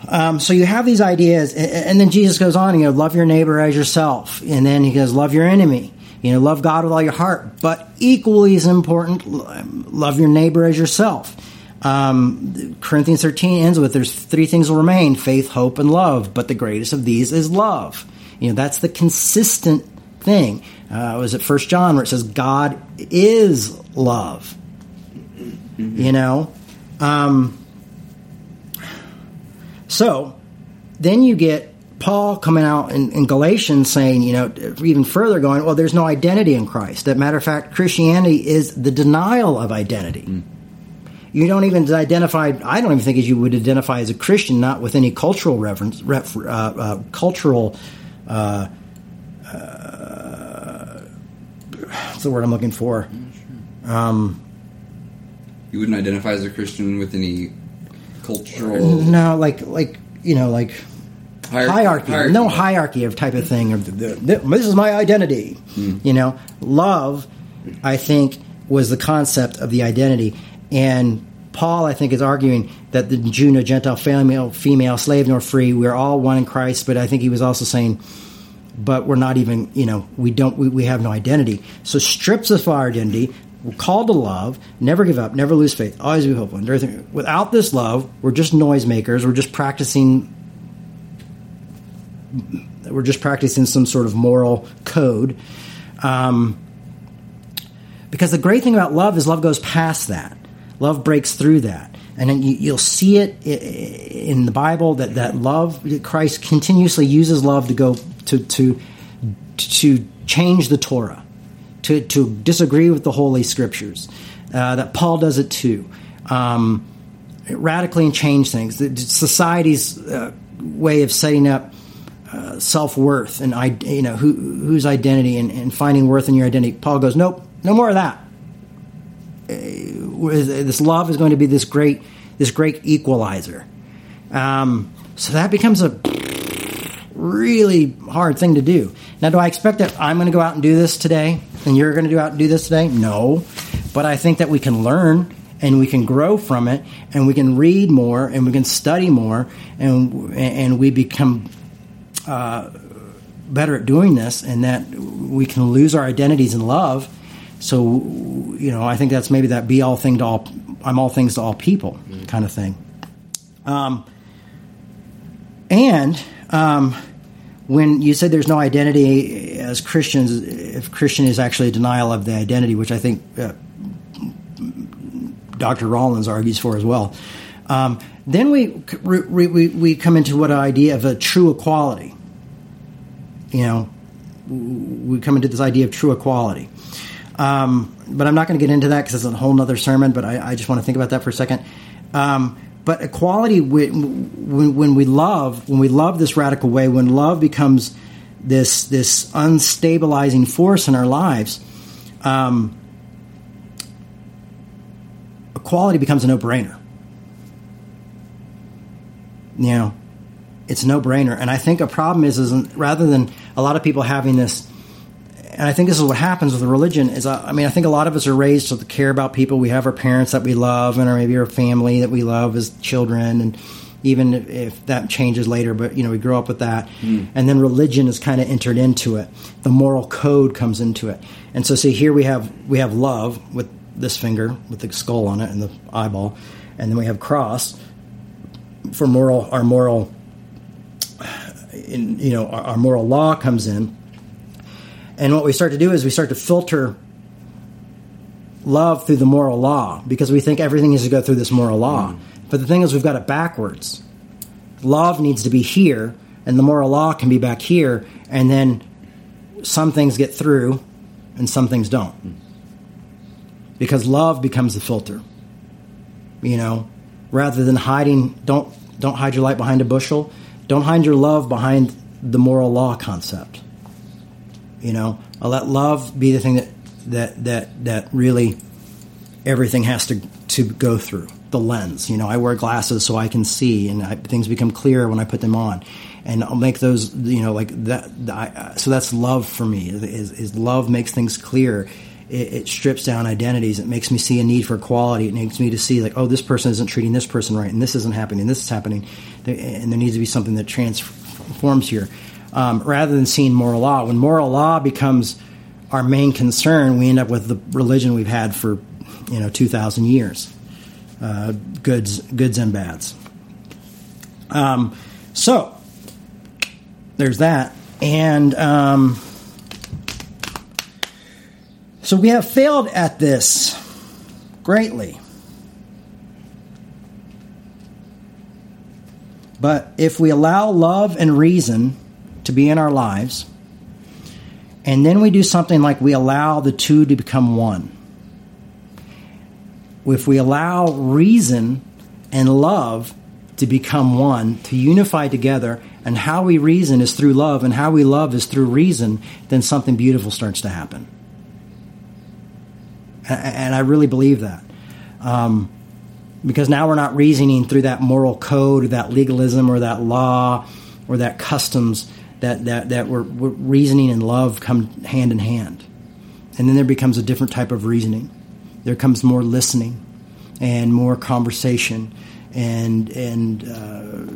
Um, so you have these ideas, and then Jesus goes on, you know, love your neighbor as yourself, and then he goes, love your enemy. You know, love God with all your heart, but equally as important, love your neighbor as yourself. Um, Corinthians 13 ends with there's three things will remain faith, hope, and love, but the greatest of these is love. You know, that's the consistent thing. Uh, was it First John where it says God is love? Mm-hmm. You know? Um, so then you get Paul coming out in, in, Galatians saying, you know, even further going, well, there's no identity in Christ. That matter of fact, Christianity is the denial of identity. Mm. You don't even identify. I don't even think as you would identify as a Christian, not with any cultural reference, ref, uh, uh, cultural. Uh, uh, what's the word I'm looking for? Um, you wouldn't identify as a Christian with any cultural. No, like like you know like hierarchy. hierarchy. hierarchy. No hierarchy of type of thing. Of the, the, this is my identity. Mm. You know, love. I think was the concept of the identity, and Paul, I think, is arguing that the Jew, no Gentile, female, female, slave nor free, we're all one in Christ. But I think he was also saying, but we're not even, you know, we don't, we, we have no identity. So strips us of our identity, called to love, never give up, never lose faith, always be hopeful. Without this love, we're just noisemakers. We're just practicing. We're just practicing some sort of moral code. Um, because the great thing about love is love goes past that. Love breaks through that. And then you, will see it in the Bible that, that love, Christ continuously uses love to go to, to, to change the Torah to, to disagree with the Holy Scriptures. Uh, that Paul does it too. Um, radically change things. The, society's uh, way of setting up uh, self worth and you know who, whose identity and, and, finding worth in your identity. Paul goes, nope, no more of that. Uh, this love is going to be this great this great equalizer. Um, so that becomes a really hard thing to do. Now, do I expect that I'm going to go out and do this today and you're going to go out and do this today? No. But I think that we can learn and we can grow from it and we can read more and we can study more and and we become uh, better at doing this and that we can lose our identities in love so you know i think that's maybe that be all thing to all i'm all things to all people kind of thing um, and um, when you said there's no identity as Christians, if Christian is actually a denial of the identity, which I think uh, Dr. Rollins argues for as well, um, then we, we, we come into what idea of a true equality. You know, we come into this idea of true equality. Um, but I'm not going to get into that because it's a whole other sermon, but I, I, just want to think about that for a second. Um, but equality, when, when we love, when we love this radical way, when love becomes this this unstabilizing force in our lives, um, equality becomes a no brainer. You know, it's no brainer, and I think a problem is is rather than a lot of people having this and I think this is what happens with religion. Is uh, I mean, I think a lot of us are raised to care about people. We have our parents that we love, and or maybe our family that we love as children, and even if that changes later. But you know, we grow up with that, mm. and then religion is kind of entered into it. The moral code comes into it, and so see here we have we have love with this finger with the skull on it and the eyeball, and then we have cross for moral our moral. In, you know, our, our moral law comes in and what we start to do is we start to filter love through the moral law because we think everything needs to go through this moral law. Mm. But the thing is, we've got it backwards. Love needs to be here, and the moral law can be back here, and then some things get through and some things don't. Because love becomes the filter. You know, rather than hiding, don't don't hide your light behind a bushel. Don't hide your love behind the moral law concept. You know, I'll let love be the thing that that that that really everything has to to go through the lens. You know, I wear glasses so I can see, and I, things become clearer when I put them on. And I'll make those, you know, like that. I, so that's love for me. Is, is love makes things clear. It, it, strips down identities. It makes me see a need for equality. It makes me to see like, oh, this person isn't treating this person right, and this isn't happening. This is happening, and there needs to be something that transforms here um, rather than seeing moral law. When moral law becomes our main concern, we end up with the religion we've had for you know two thousand years, uh, goods goods and bads. Um, so there's that, and um, so we have failed at this greatly. But if we allow love and reason to be in our lives. And then we do something like we allow the two to become one. If we allow reason and love to become one, to unify together, and how we reason is through love, and how we love is through reason, then something beautiful starts to happen. And I really believe that. Um, because now we're not reasoning through that moral code or that legalism or that law or that customs that that that where, reasoning and love come hand in hand, and then there becomes a different type of reasoning. There comes more listening, and more conversation, and and uh,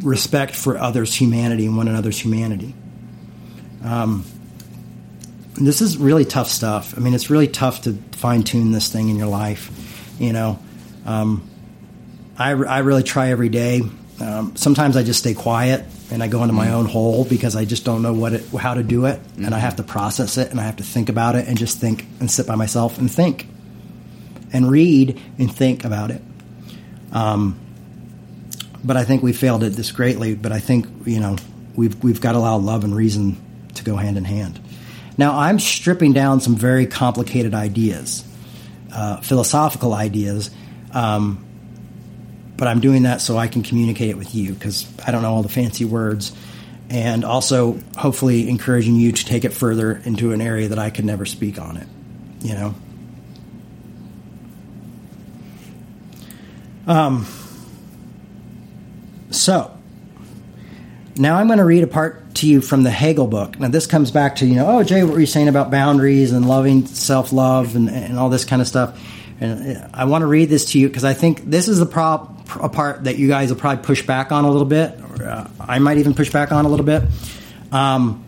respect for others' humanity and one another's humanity. Um, this is really tough stuff. I mean, it's really tough to fine tune this thing in your life. You know, um, I, I really try every day. Um, sometimes I just stay quiet and I go into my own hole because I just don't know what it, how to do it, and I have to process it, and I have to think about it, and just think and sit by myself and think, and read and think about it. Um, but I think we failed at this greatly. But I think you know we've we've got to allow love and reason to go hand in hand. Now I'm stripping down some very complicated ideas, uh, philosophical ideas. Um, but I'm doing that so I can communicate it with you because I don't know all the fancy words. And also, hopefully, encouraging you to take it further into an area that I could never speak on it, you know? Um, so, now I'm going to read a part to you from the Hegel book. Now, this comes back to, you know, oh, Jay, what were you saying about boundaries and loving self love and, and all this kind of stuff? And uh, I want to read this to you because I think this is the prob- a part that you guys will probably push back on a little bit. Or, uh, I might even push back on a little bit. Um,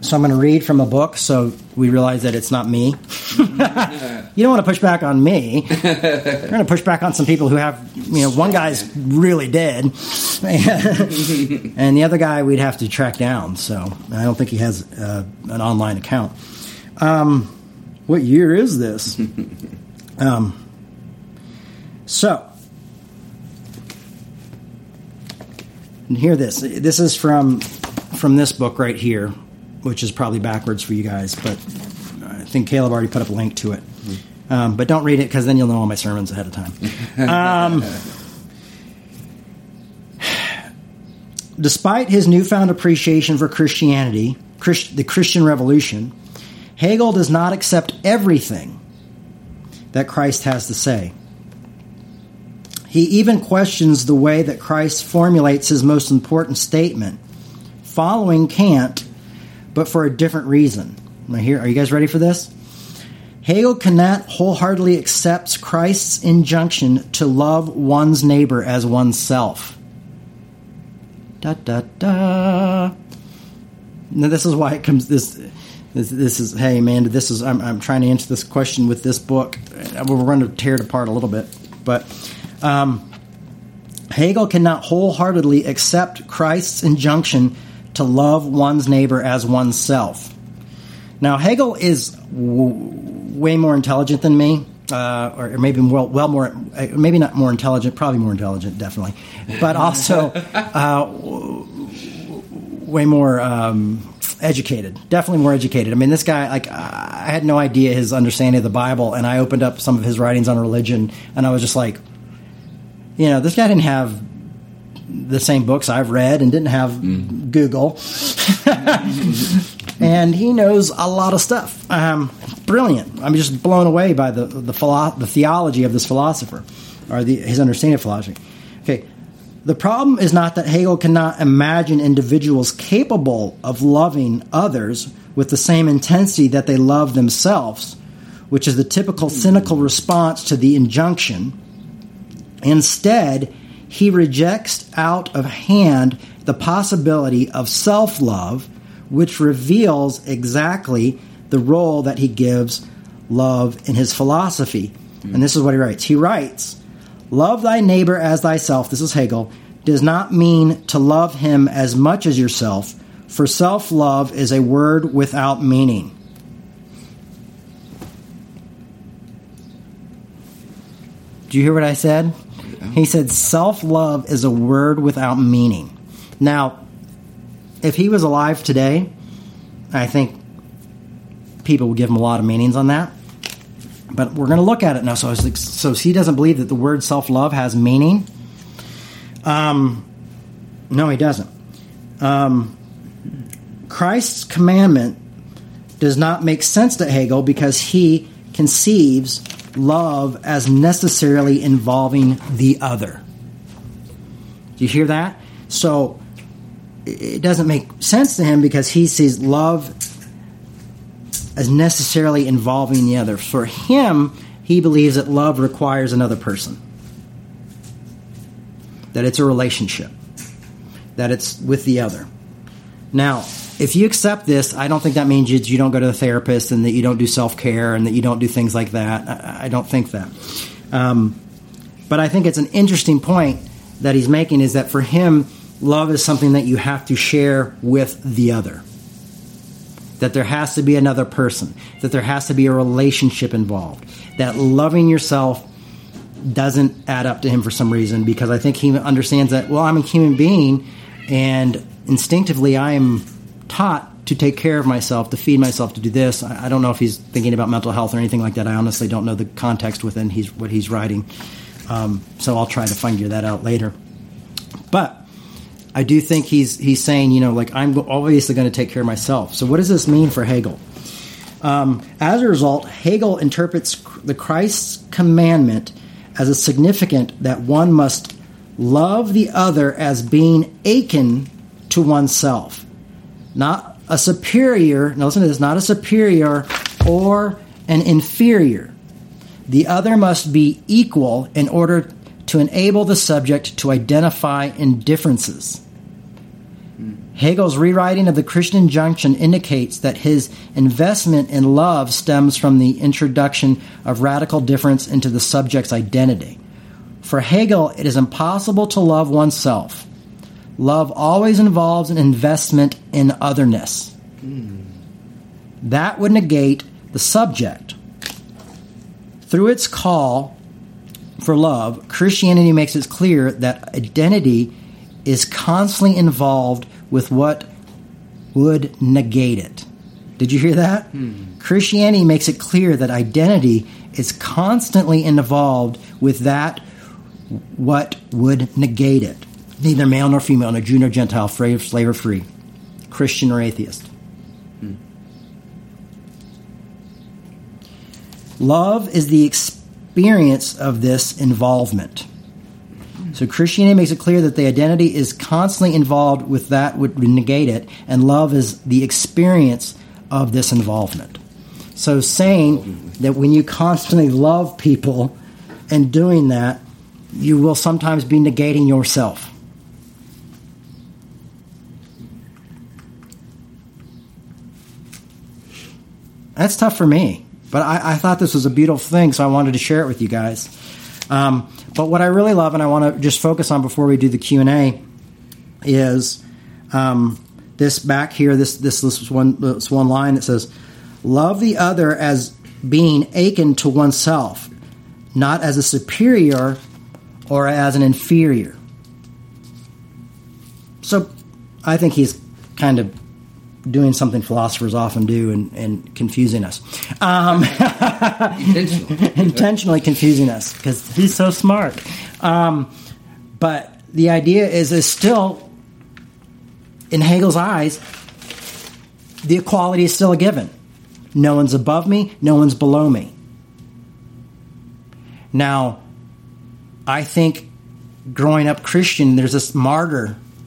so I'm going to read from a book so we realize that it's not me. you don't want to push back on me. You're going to push back on some people who have, you know, one guy's really dead, and the other guy we'd have to track down. So I don't think he has uh, an online account. Um, what year is this? um, so, and hear this. This is from from this book right here, which is probably backwards for you guys, but I think Caleb already put up a link to it. Um, but don't read it because then you'll know all my sermons ahead of time. Um, despite his newfound appreciation for Christianity, Christ, the Christian Revolution, Hegel does not accept everything that Christ has to say. He even questions the way that Christ formulates his most important statement, following Kant, but for a different reason. Here, are you guys ready for this? Hegel cannot wholeheartedly accept Christ's injunction to love one's neighbor as oneself. Da da da. Now, this is why it comes. This, this, this is. Hey, man, this is. I'm, I'm trying to answer this question with this book. We're going to tear it apart a little bit, but um, Hegel cannot wholeheartedly accept Christ's injunction to love one's neighbor as oneself. Now, Hegel is w- way more intelligent than me, uh, or maybe well, well more, uh, maybe not more intelligent, probably more intelligent, definitely, but also uh, w- way more um, educated. Definitely more educated. I mean, this guy, like, I had no idea his understanding of the Bible, and I opened up some of his writings on religion, and I was just like, you know, this guy didn't have the same books I've read and didn't have mm. Google. and he knows a lot of stuff. Um, brilliant. I'm just blown away by the the, philo- the theology of this philosopher, or the, his understanding of philosophy. Okay, the problem is not that Hegel cannot imagine individuals capable of loving others with the same intensity that they love themselves, which is the typical cynical response to the injunction. Instead, he rejects out of hand the possibility of self love which reveals exactly the role that he gives love in his philosophy. Mm. And this is what he writes. He writes, Love thy neighbor as thyself, this is Hegel, does not mean to love him as much as yourself, for self love is a word without meaning. Do you hear what I said? He said self love is a word without meaning. Now, if he was alive today, I think people would give him a lot of meanings on that. But we're going to look at it now. So, so he doesn't believe that the word self love has meaning. Um, no, he doesn't. Um, Christ's commandment does not make sense to Hegel because he conceives love as necessarily involving the other. Do you hear that? So it doesn't make sense to him because he sees love as necessarily involving the other. For him, he believes that love requires another person, that it's a relationship, that it's with the other. Now, if you accept this, I don't think that means you, you don't go to the therapist and that you don't do self care and that you don't do things like that. I, I don't think that. Um, but I think it's an interesting point that he's making is that for him, love is something that you have to share with the other. That there has to be another person, that there has to be a relationship involved, that loving yourself doesn't add up to him for some reason because I think he understands that, well, I'm a human being and instinctively I am taught to take care of myself, to feed myself, to do this. I, I, don't know if he's thinking about mental health or anything like that. I honestly don't know the context within he's, what he's writing. Um, so I'll try to figure that out later. But I do think he's he's saying, you know, like I'm obviously going to take care of myself. So what does this mean for Hegel? Um, as a result, Hegel interprets the Christ's commandment as a significant that one must love the other as being akin to oneself, not a superior. Now listen to this: not a superior or an inferior, The other must be equal in order to enable the subject to identify in differences. Hegel's rewriting of the Christian injunction indicates that his investment in love stems from the introduction of radical difference into the subject's identity. For Hegel, it is impossible to love oneself. Love always involves an investment in otherness. That would negate the subject. Through its call for love, Christianity makes it clear that identity is constantly involved with what would negate it. Did you hear that? Hmm. Christianity makes it clear that identity is constantly involved with that what would negate it. Neither male nor female, nor Jew nor Gentile, slave slave or free, Christian or atheist. Love is the experience of this involvement. So Christianity makes it clear that the identity is constantly involved with that would negate it, and love is the experience of this involvement. So saying that when you constantly love people and doing that, you will sometimes be negating yourself. That's tough for me, but I, I thought this was a beautiful thing, so I wanted to share it with you guys. Um, but what I really love, and I want to just focus on before we do the Q and A, is um, this back here. This this this one this one line that says, "Love the other as being akin to oneself, not as a superior or as an inferior." So, I think he's kind of doing something philosophers often do and, and confusing us. Um, Intentional. intentionally confusing us because he's so smart. Um, but the idea is, is still, in Hegel's eyes, the equality is still a given. No one's above me, no one's below me. Now, I think growing up Christian, there's this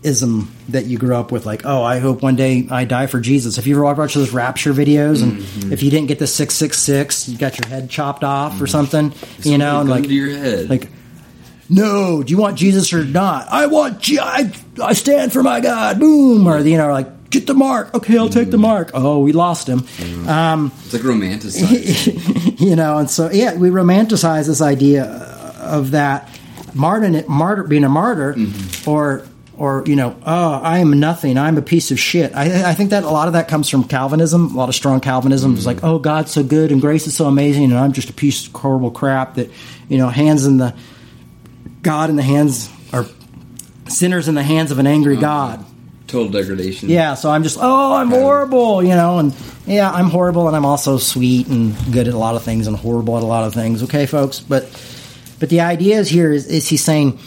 martyrism that you grew up with, like, oh, I hope one day I die for Jesus. If you ever watch those rapture videos, and mm-hmm. if you didn't get the six six six, you got your head chopped off or mm. something, you know, and like, your head. like, no, do you want Jesus or not? I want, Je- I, I stand for my God. Boom, or you know, like, get the mark. Okay, I'll take the mm. mark. Oh, we lost him. Mm. Um, it's like romanticized. you know, and so yeah, we romanticize this idea of that martyr, martyr being a martyr, mm-hmm. or or you know, oh, I am nothing. I'm a piece of shit. I, I think that a lot of that comes from Calvinism. A lot of strong Calvinism is mm. like, oh, God's so good and grace is so amazing, and I'm just a piece of horrible crap that you know, hands in the God in the hands or sinners in the hands of an angry mm. God. Total degradation. Yeah, so I'm just, oh, I'm horrible, you know, and yeah, I'm horrible, and I'm also sweet and good at a lot of things, and horrible at a lot of things. Okay, folks, but but the idea is here is, is he's saying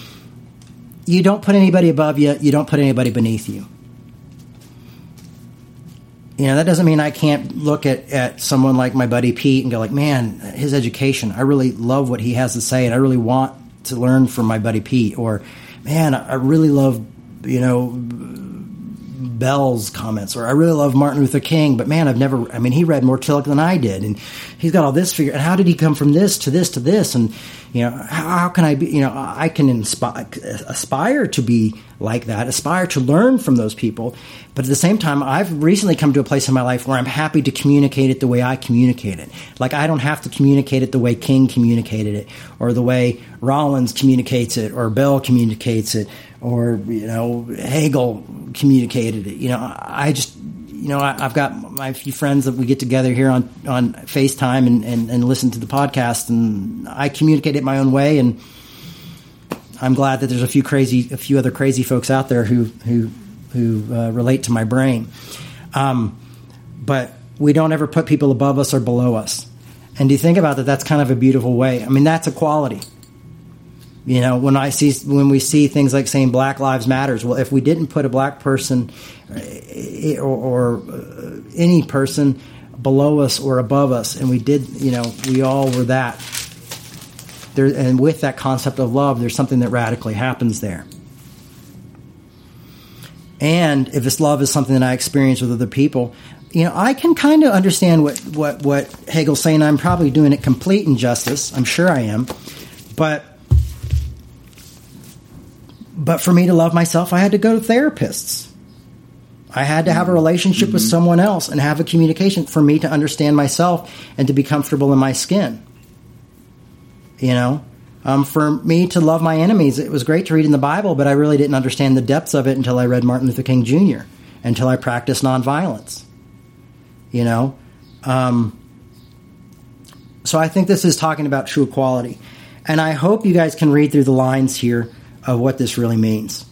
you don't put anybody above you, you don't put anybody beneath you. You know, that doesn't mean I can't look at, at someone like my buddy Pete and go like, man, his education, I really love what he has to say, and I really want to learn from my buddy Pete. Or, man, I really love, you know, Bell's comments, or I really love Martin Luther King, but man, I've never, I mean, he read more Tillich than I did, and he's got all this figure, and how did he come from this to this to this? And, you know, how, can I be, you know, I can inspire, aspire to be like that, aspire to learn from those people, but at the same time, I've recently come to a place in my life where I'm happy to communicate it the way I communicate it. Like, I don't have to communicate it the way King communicated it, or the way Rollins communicates it, or Bell communicates it, or you know Hegel communicated it. You know, I just you know I, I've got my few friends that we get together here on on FaceTime and, and and listen to the podcast, and I communicate it my own way, and I'm glad that there's a few crazy a few other crazy folks out there who who who uh, relate to my brain. Um, but we don't ever put people above us or below us. And do you think about that? That's kind of a beautiful way. I mean, that's equality. You know, when I see when we see things like saying Black Lives Matters, well, if we didn't put a black person or, or uh, any person below us or above us, and we did, you know, we all were that. There, and with that concept of love, there's something that radically happens there. and if this love is something that I experience with other people, you know, I can kind of understand what what what Hegel's saying. I'm probably doing it complete injustice. I'm sure I am, but but for me to love myself, I had to go to therapists. I had to have a relationship with someone else and have a communication for me to understand myself and to be comfortable in my skin. You know, um, for me to love my enemies, it was great to read in the Bible, but I really didn't understand the depths of it until I read Martin Luther King Jr., until I practiced nonviolence. You know? Um, so I think this is talking about true equality. And I hope you guys can read through the lines here of what this really means.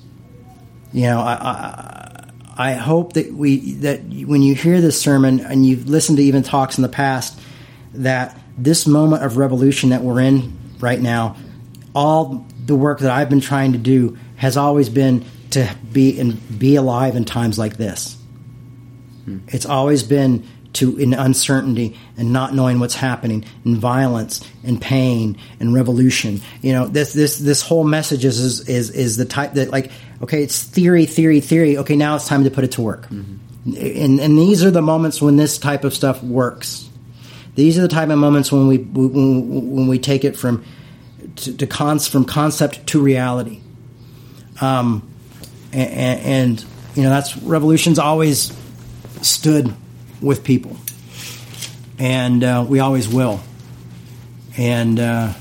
You know, I, I, I hope that we that when you hear this sermon and you've listened to even talks in the past, that this moment of revolution that we're in right now, all the work that I've been trying to do has always been to be and be alive in times like this. Hmm. It's always been to in uncertainty and not knowing what's happening, and violence and pain and revolution. You know, this this this whole message is is is, is the type that like okay, it's theory, theory, theory. Okay, now it's time to put it to work. And and these are the moments when this type of stuff works. These are the type of moments when we when, when we take it from to, to cons from concept to reality. Um, and, and you know that's revolutions always stood with people, and uh, we always will. And uh,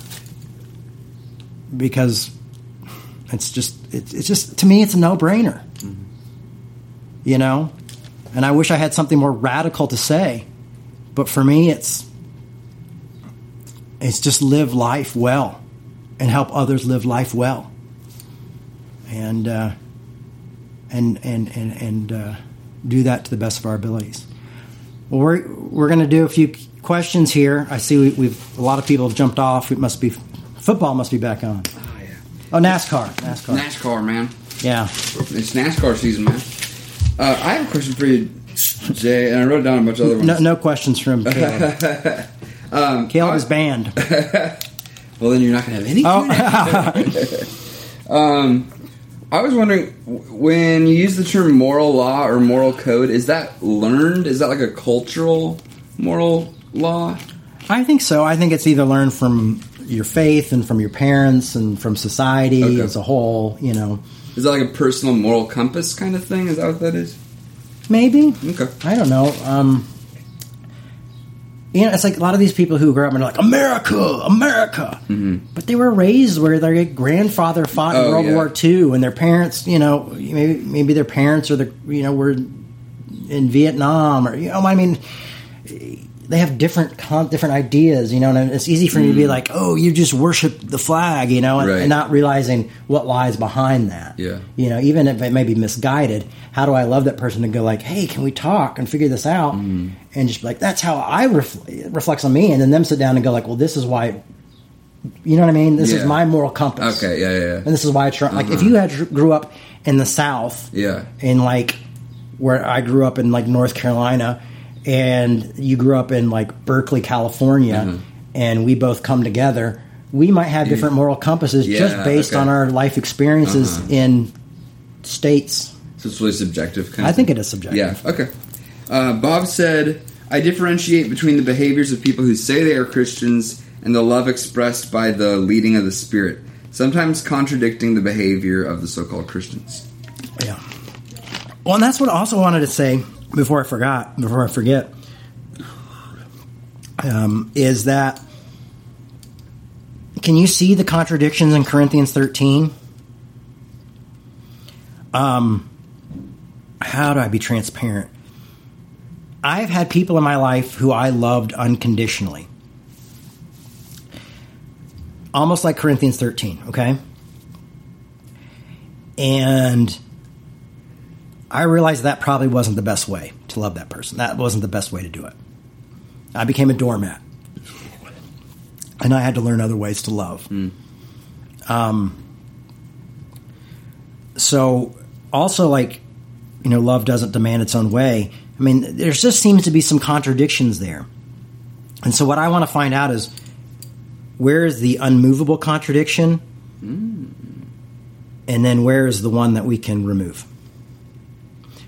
because it's just it's, it's just to me it's a no brainer, you know. And I wish I had something more radical to say, but for me it's it's just live life well and help others live life well, and uh, and and and and uh, do that to the best of our abilities. Well, we're we're going to do a few questions here. I see we, we've a lot of people have jumped off. It must be football must be back on. Oh yeah. Oh, NASCAR, NASCAR. NASCAR, man. yeah. It's NASCAR season, man. Uh, I have a question for you, Jay, and I wrote down a bunch of other ones. No, no questions from Caleb. Um, Caleb is banned. Well, then you're not going to have any. Oh, um, I was wondering when you use the term moral law or moral code, is that learned? Is that like a cultural moral law? I think so. I think it's either learned from your faith and from your parents and from society Okay. as a whole. You know, Is that like a personal moral compass kind of thing? Is that what that is? maybe. Okay. I don't know. Um, you know, it's like a lot of these people who grew up and are like America, America, but they were raised where their grandfather fought in Mm-hmm. Oh, World yeah. War II, and their parents, you know, maybe maybe their parents or the you know were in Vietnam or you know, I mean, they have different con- different ideas, you know, and it's easy for me to be like, oh, you just worship the flag, you know, and, Mm. Right. and not realizing what lies behind that. Yeah. You know, even if it may be misguided, how do I love that person to go like, hey, can we talk and figure this out? Mm. And just be like, that's how I ref- it reflects on me, and then them sit down and go like, well, this is why. You know what I mean? This is my moral compass. Okay, yeah, yeah, yeah. And this is why I try. Like, if you had grew up in the South, Yeah. in like where I grew up in like North Carolina, and you grew up in like Berkeley, California, Mm-hmm. and we both come together, we might have different moral compasses just based okay. on our life experiences Uh-huh. in states. So it's really subjective. Kind I think thing? it is subjective. Yeah. Okay. Uh, Bob said, "I differentiate between the behaviors of people who say they are Christians and the love expressed by the leading of the Spirit, sometimes contradicting the behavior of the so-called Christians." Yeah. Well, and that's what I also wanted to say before I forgot, before I forget, um, is that can you see the contradictions in Corinthians 13? Um, how do I be transparent? I've had people in my life who I loved unconditionally. Almost like Corinthians 13, okay? And I realized that probably wasn't the best way to love that person. That wasn't the best way to do it. I became a doormat. And I had to learn other ways to love. Um, so, also, like, you know, love doesn't demand its own way. I mean, there just seems to be some contradictions there. And so, what I want to find out is where is the unmovable contradiction? And then where is the one that we can remove?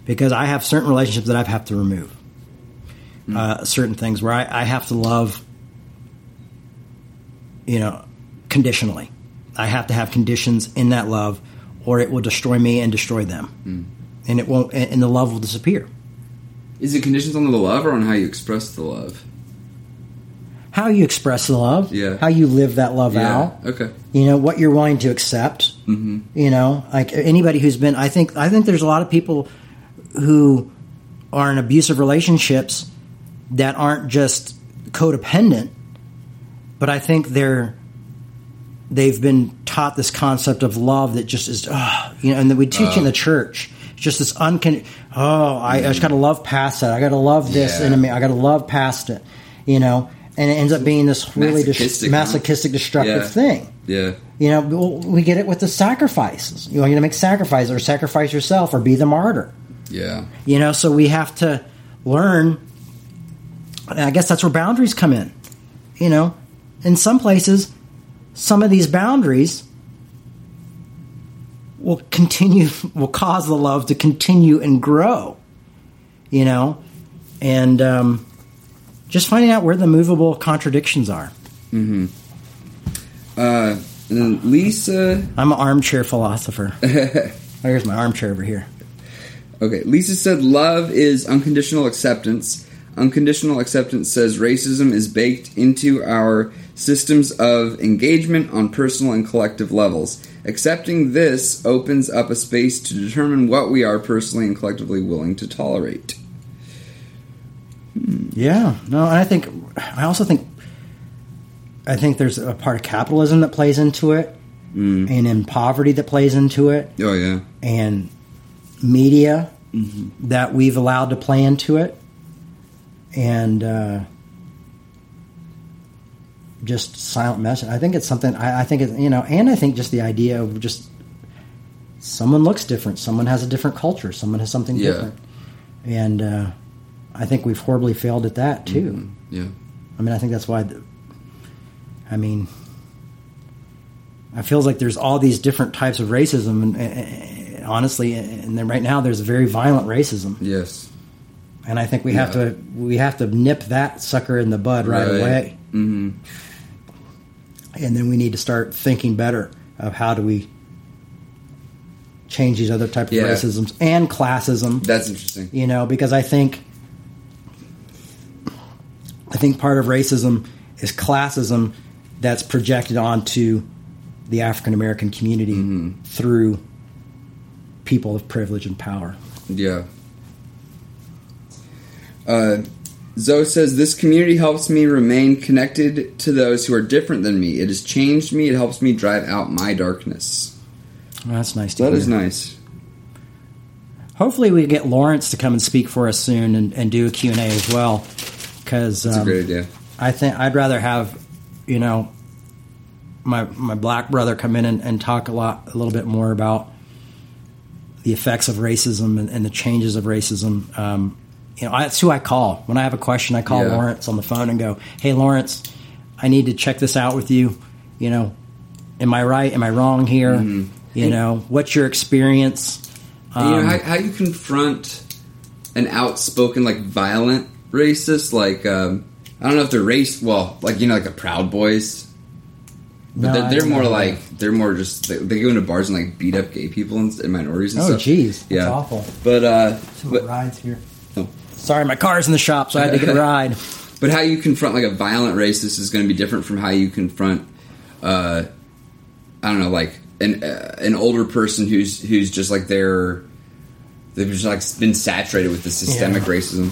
Because I have certain relationships that I have to remove. Uh, certain things where I, I have to love, you know, conditionally. I have to have conditions in that love, or it will destroy me and destroy them, and it won't. And and the love will disappear. Is it conditions on the love or on how you express the love? How you express the love, Yeah. how you live that love out, Okay. you know what you're willing to accept Mm-hmm. you know like anybody who's been i think i think there's a lot of people who are in abusive relationships that aren't just codependent but i think they're they've been taught this concept of love that just is oh, you know and that we teach in the church it's just this uncon oh I, I just gotta love past that i gotta love this Yeah. me i gotta love past it you know and it ends up being this really Masochistic, huh? masochistic destructive Yeah. thing Yeah. you know, we get it with the sacrifices. You want you to make sacrifices or sacrifice yourself or be the martyr. Yeah. You know, so we have to learn. I guess that's where boundaries come in. You know, in some places, some of these boundaries will continue, will cause the love to continue and grow. You know, and um, just finding out where the movable contradictions are. Mm-hmm. Uh, and then Lisa. I'm an armchair philosopher. Here's my armchair over here. Okay, Lisa said love is unconditional acceptance. Unconditional acceptance says racism is baked into our systems of engagement on personal and collective levels. Accepting this opens up a space to determine what we are personally and collectively willing to tolerate. Hmm. Yeah, no, and I think I also think I think there's a part of capitalism that plays into it, hmm. and in poverty that plays into it, Oh yeah, and media that we've allowed to play into it, and uh, just silent message. I think it's something. I, I think it's you know, and I think just the idea of just someone looks different, someone has a different culture, someone has something Yeah. different, and uh, I think we've horribly failed at that too. yeah, I mean, I think that's why. The, I mean, it feels like there's all these different types of racism, and honestly, and then right now there's very violent racism, yes, and I think we have to we have to nip that sucker in the bud right, Right. away, hmm and then we need to start thinking better of how do we change these other type of Yeah. racisms and classism. that's interesting. you know because i think i think part of racism is classism that's projected onto the african american community through people of privilege and power Yeah. Uh, Zoe says, This community helps me remain connected to those who are different than me. It has changed me. It helps me drive out my darkness. Well, that's nice to That hear. is nice. hopefully we get lawrence to come and speak for us soon and, and do a q&a as well because That's um, a great idea. I think I'd rather have, you know, my my black brother come in and, and talk a lot, a little bit more about the effects of racism and, and the changes of racism. Um, you know, I, that's who I call when I have a question. I call Yeah. Lawrence on the phone and go, "Hey, Lawrence, I need to check this out with you. You know, am I right? Am I wrong here? You know, what's your experience?" And you know, Um, how, how you confront an outspoken, like, violent racist? Like, um, I don't know if they're race, well, like, you know, like the Proud Boys. But No, they're, they're more know. like, they're more just, they, they go into bars and, like, beat up gay people and, and minorities and Oh, that's yeah. awful. But, uh, Some but, rides here. oh. Sorry, my car's in the shop, so I had to get a ride. But how you confront like a violent racist is going to be different from how you confront, uh, I don't know, like an uh, an older person who's who's just like they're they've just like been saturated with the systemic Yeah. racism.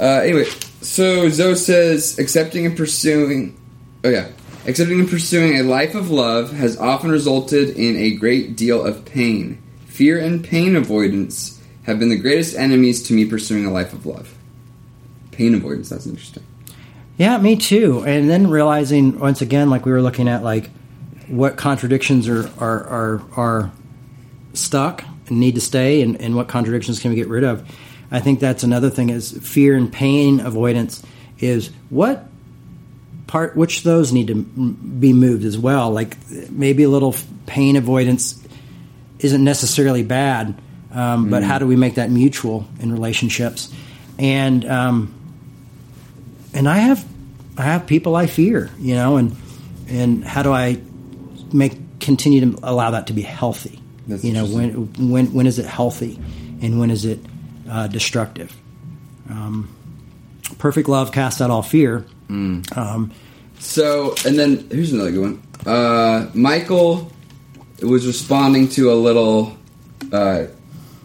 Uh, anyway, so Zoe says accepting and pursuing. Oh yeah, accepting and pursuing a life of love has often resulted in a great deal of pain. Fear and pain avoidance have been the greatest enemies to me pursuing a life of love. Pain avoidance. That's interesting. Yeah, me too. And then realizing once again, like we were looking at, like what contradictions are are are, are stuck and need to stay, and, and what contradictions can we get rid of. I think that's another thing is fear and pain avoidance is what part which those need to m- be moved as well. Like maybe a little pain avoidance isn't necessarily bad. um, but how do we make that mutual in relationships? And um, and I have I have people I fear, you know, and and how do I make continue to allow that to be healthy? That's you know, when when when is it healthy, and when is it uh, destructive? Um, perfect love casts out all fear. Um, So, and then here's another good one. Uh, Michael was responding to a little uh,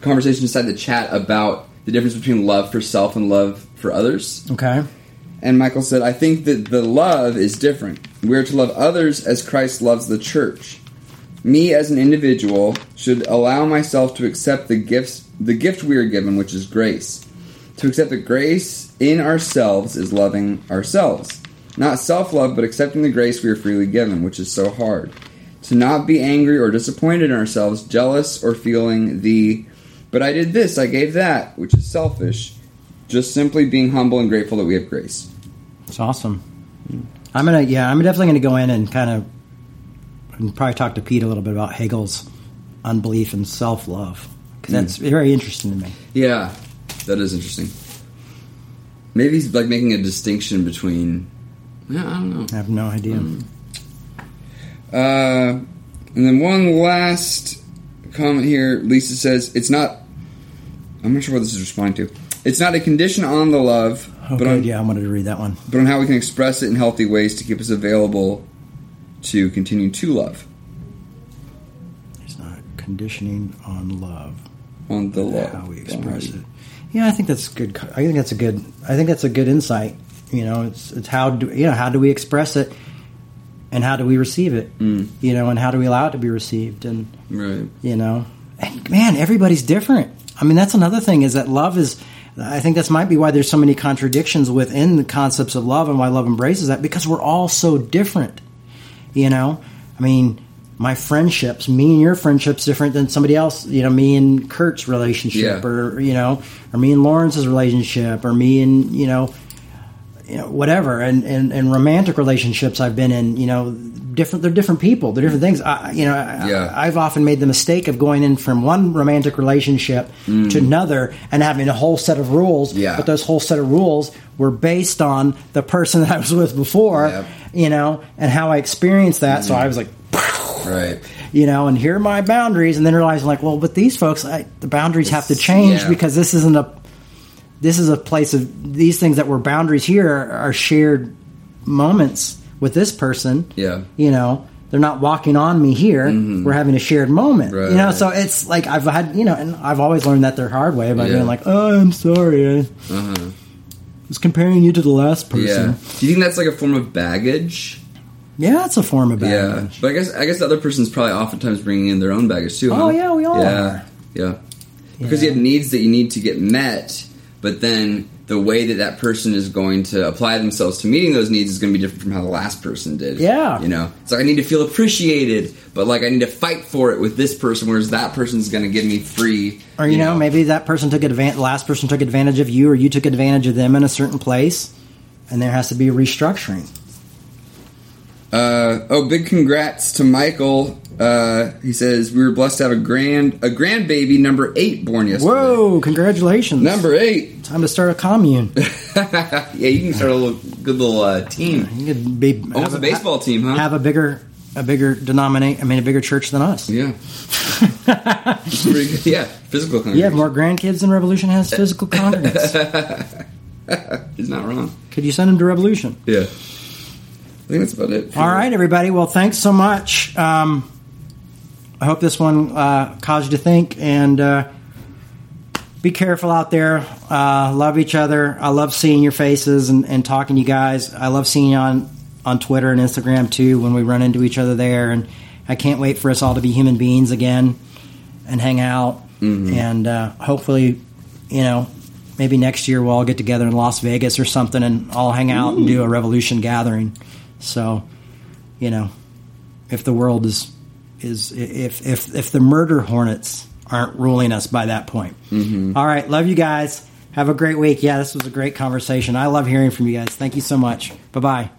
conversation inside the chat about the difference between love for self and love for others. okay. And Michael said, I think that the love is different. We are to love others as Christ loves the church. Me as an individual should allow myself to accept the gifts the gift we are given, which is grace. To accept that grace in ourselves is loving ourselves. Not self love, but accepting the grace we are freely given, which is so hard. To not be angry or disappointed in ourselves, jealous, or feeling the, but I did this, I gave that, which is selfish. Just simply being humble and grateful that we have grace. It's awesome. I'm gonna, yeah, I'm definitely gonna go in and kind of, and probably talk to Pete a little bit about Hegel's unbelief and self love because that's hmm. very interesting to me. Yeah, that is interesting. Maybe he's like making a distinction between. Yeah, I don't know. I have no idea. Uh, and then one last comment here. Lisa says it's not. I'm not sure what this is responding to. It's not a condition on the love, Oh, but good. on yeah, I wanted to read that one. but on how we can express it in healthy ways to keep us available to continue to love It's not conditioning on love. on the love. how we express it. Yeah, I think that's good. I think that's a good. I think that's a good insight. You know, it's it's how do you know how do we express it, and how do we receive it? Mm. You know, and how do we allow it to be received? And Right. you know, and man, everybody's different. I mean, that's another thing is that love is. I think that's might be why there's so many contradictions within the concepts of love and why love embraces that because we're all so different. You know, I mean, my friendships, me and your friendships, different than somebody else. You know, me and Kurt's relationship, Yeah. or you know, or me and Lawrence's relationship, or me and you know, you know, whatever. And, and and romantic relationships I've been in, you know, different. They're different people. They're different things. I, you know, yeah. I, have often made the mistake of going in from one romantic relationship mm. to another and having a whole set of rules. Yeah. But those whole set of rules were based on the person that I was with before, Yep. you know, and how I experienced that. So mm. I was like, Right. you know, and here are my boundaries, and then realizing like, well, but these folks, I, the boundaries have to change yeah. because this isn't a, this is a place of these things that were boundaries here are, are shared moments with this person. Yeah. you know, they're not walking on me here. We're having a shared moment. Right. You know, so it's like I've had, you know, and I've always learned that the hard way by Yeah. being like, oh, I'm sorry, I Uh-huh. was comparing you to the last Yeah. person. Do you think that's like a form of baggage? Yeah, it's a form of baggage. Yeah, but I guess I guess the other person's probably oftentimes bringing in their own baggage too. huh? Oh, yeah, we all Yeah, are. yeah. Because you have needs that you need to get met, but then the way that that person is going to apply themselves to meeting those needs is going to be different from how the last person did. Yeah. you know, it's like I need to feel appreciated, but like I need to fight for it with this person, whereas that person's going to give me free. Or you, know, maybe that person took advantage. The last person took advantage of you, or you took advantage of them in a certain place, and there has to be a restructuring. Uh, oh, big congrats to Michael. Uh, he says we were blessed to have a grand a grandbaby number eight born yesterday. Whoa! Congratulations. Number eight. Time to start a commune. yeah, you can start a little good little uh, team. You could be Almost have a baseball team, huh? Have a bigger, a bigger denominate. I mean, a bigger church than us. Yeah. Yeah, physical You have more grandkids than Revolution has physical congregants. He's not wrong. Could you send him to Revolution? Yeah. I think that's about it. All right, everybody. Well, thanks so much. Um, I hope this one uh, caused you to think and uh, be careful out there. Uh, love each other. I love seeing your faces and, and talking to you guys. I love seeing you on, on Twitter and Instagram too when we run into each other there. And I can't wait for us all to be human beings again and hang out. And uh, hopefully, you know, maybe next year we'll all get together in Las Vegas or something and all hang out and do a revolution gathering. So, you know, if the world is is if if if the murder hornets aren't ruling us by that point. Mm-hmm. All right, love you guys. Have a great week. Yeah, this was a great conversation. I love hearing from you guys. Thank you so much. Bye bye.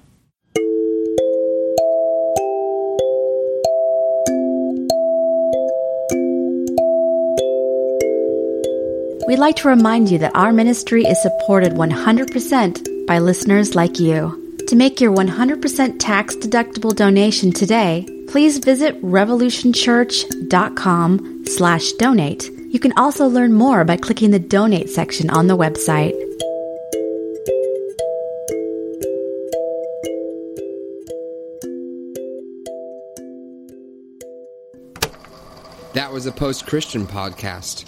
we'd like to remind you that our ministry is supported 100% by listeners like you. To make your 100% tax deductible donation today, please visit revolutionchurch.com slash donate. You can also learn more by clicking the donate section on the website. That was a post Christian podcast.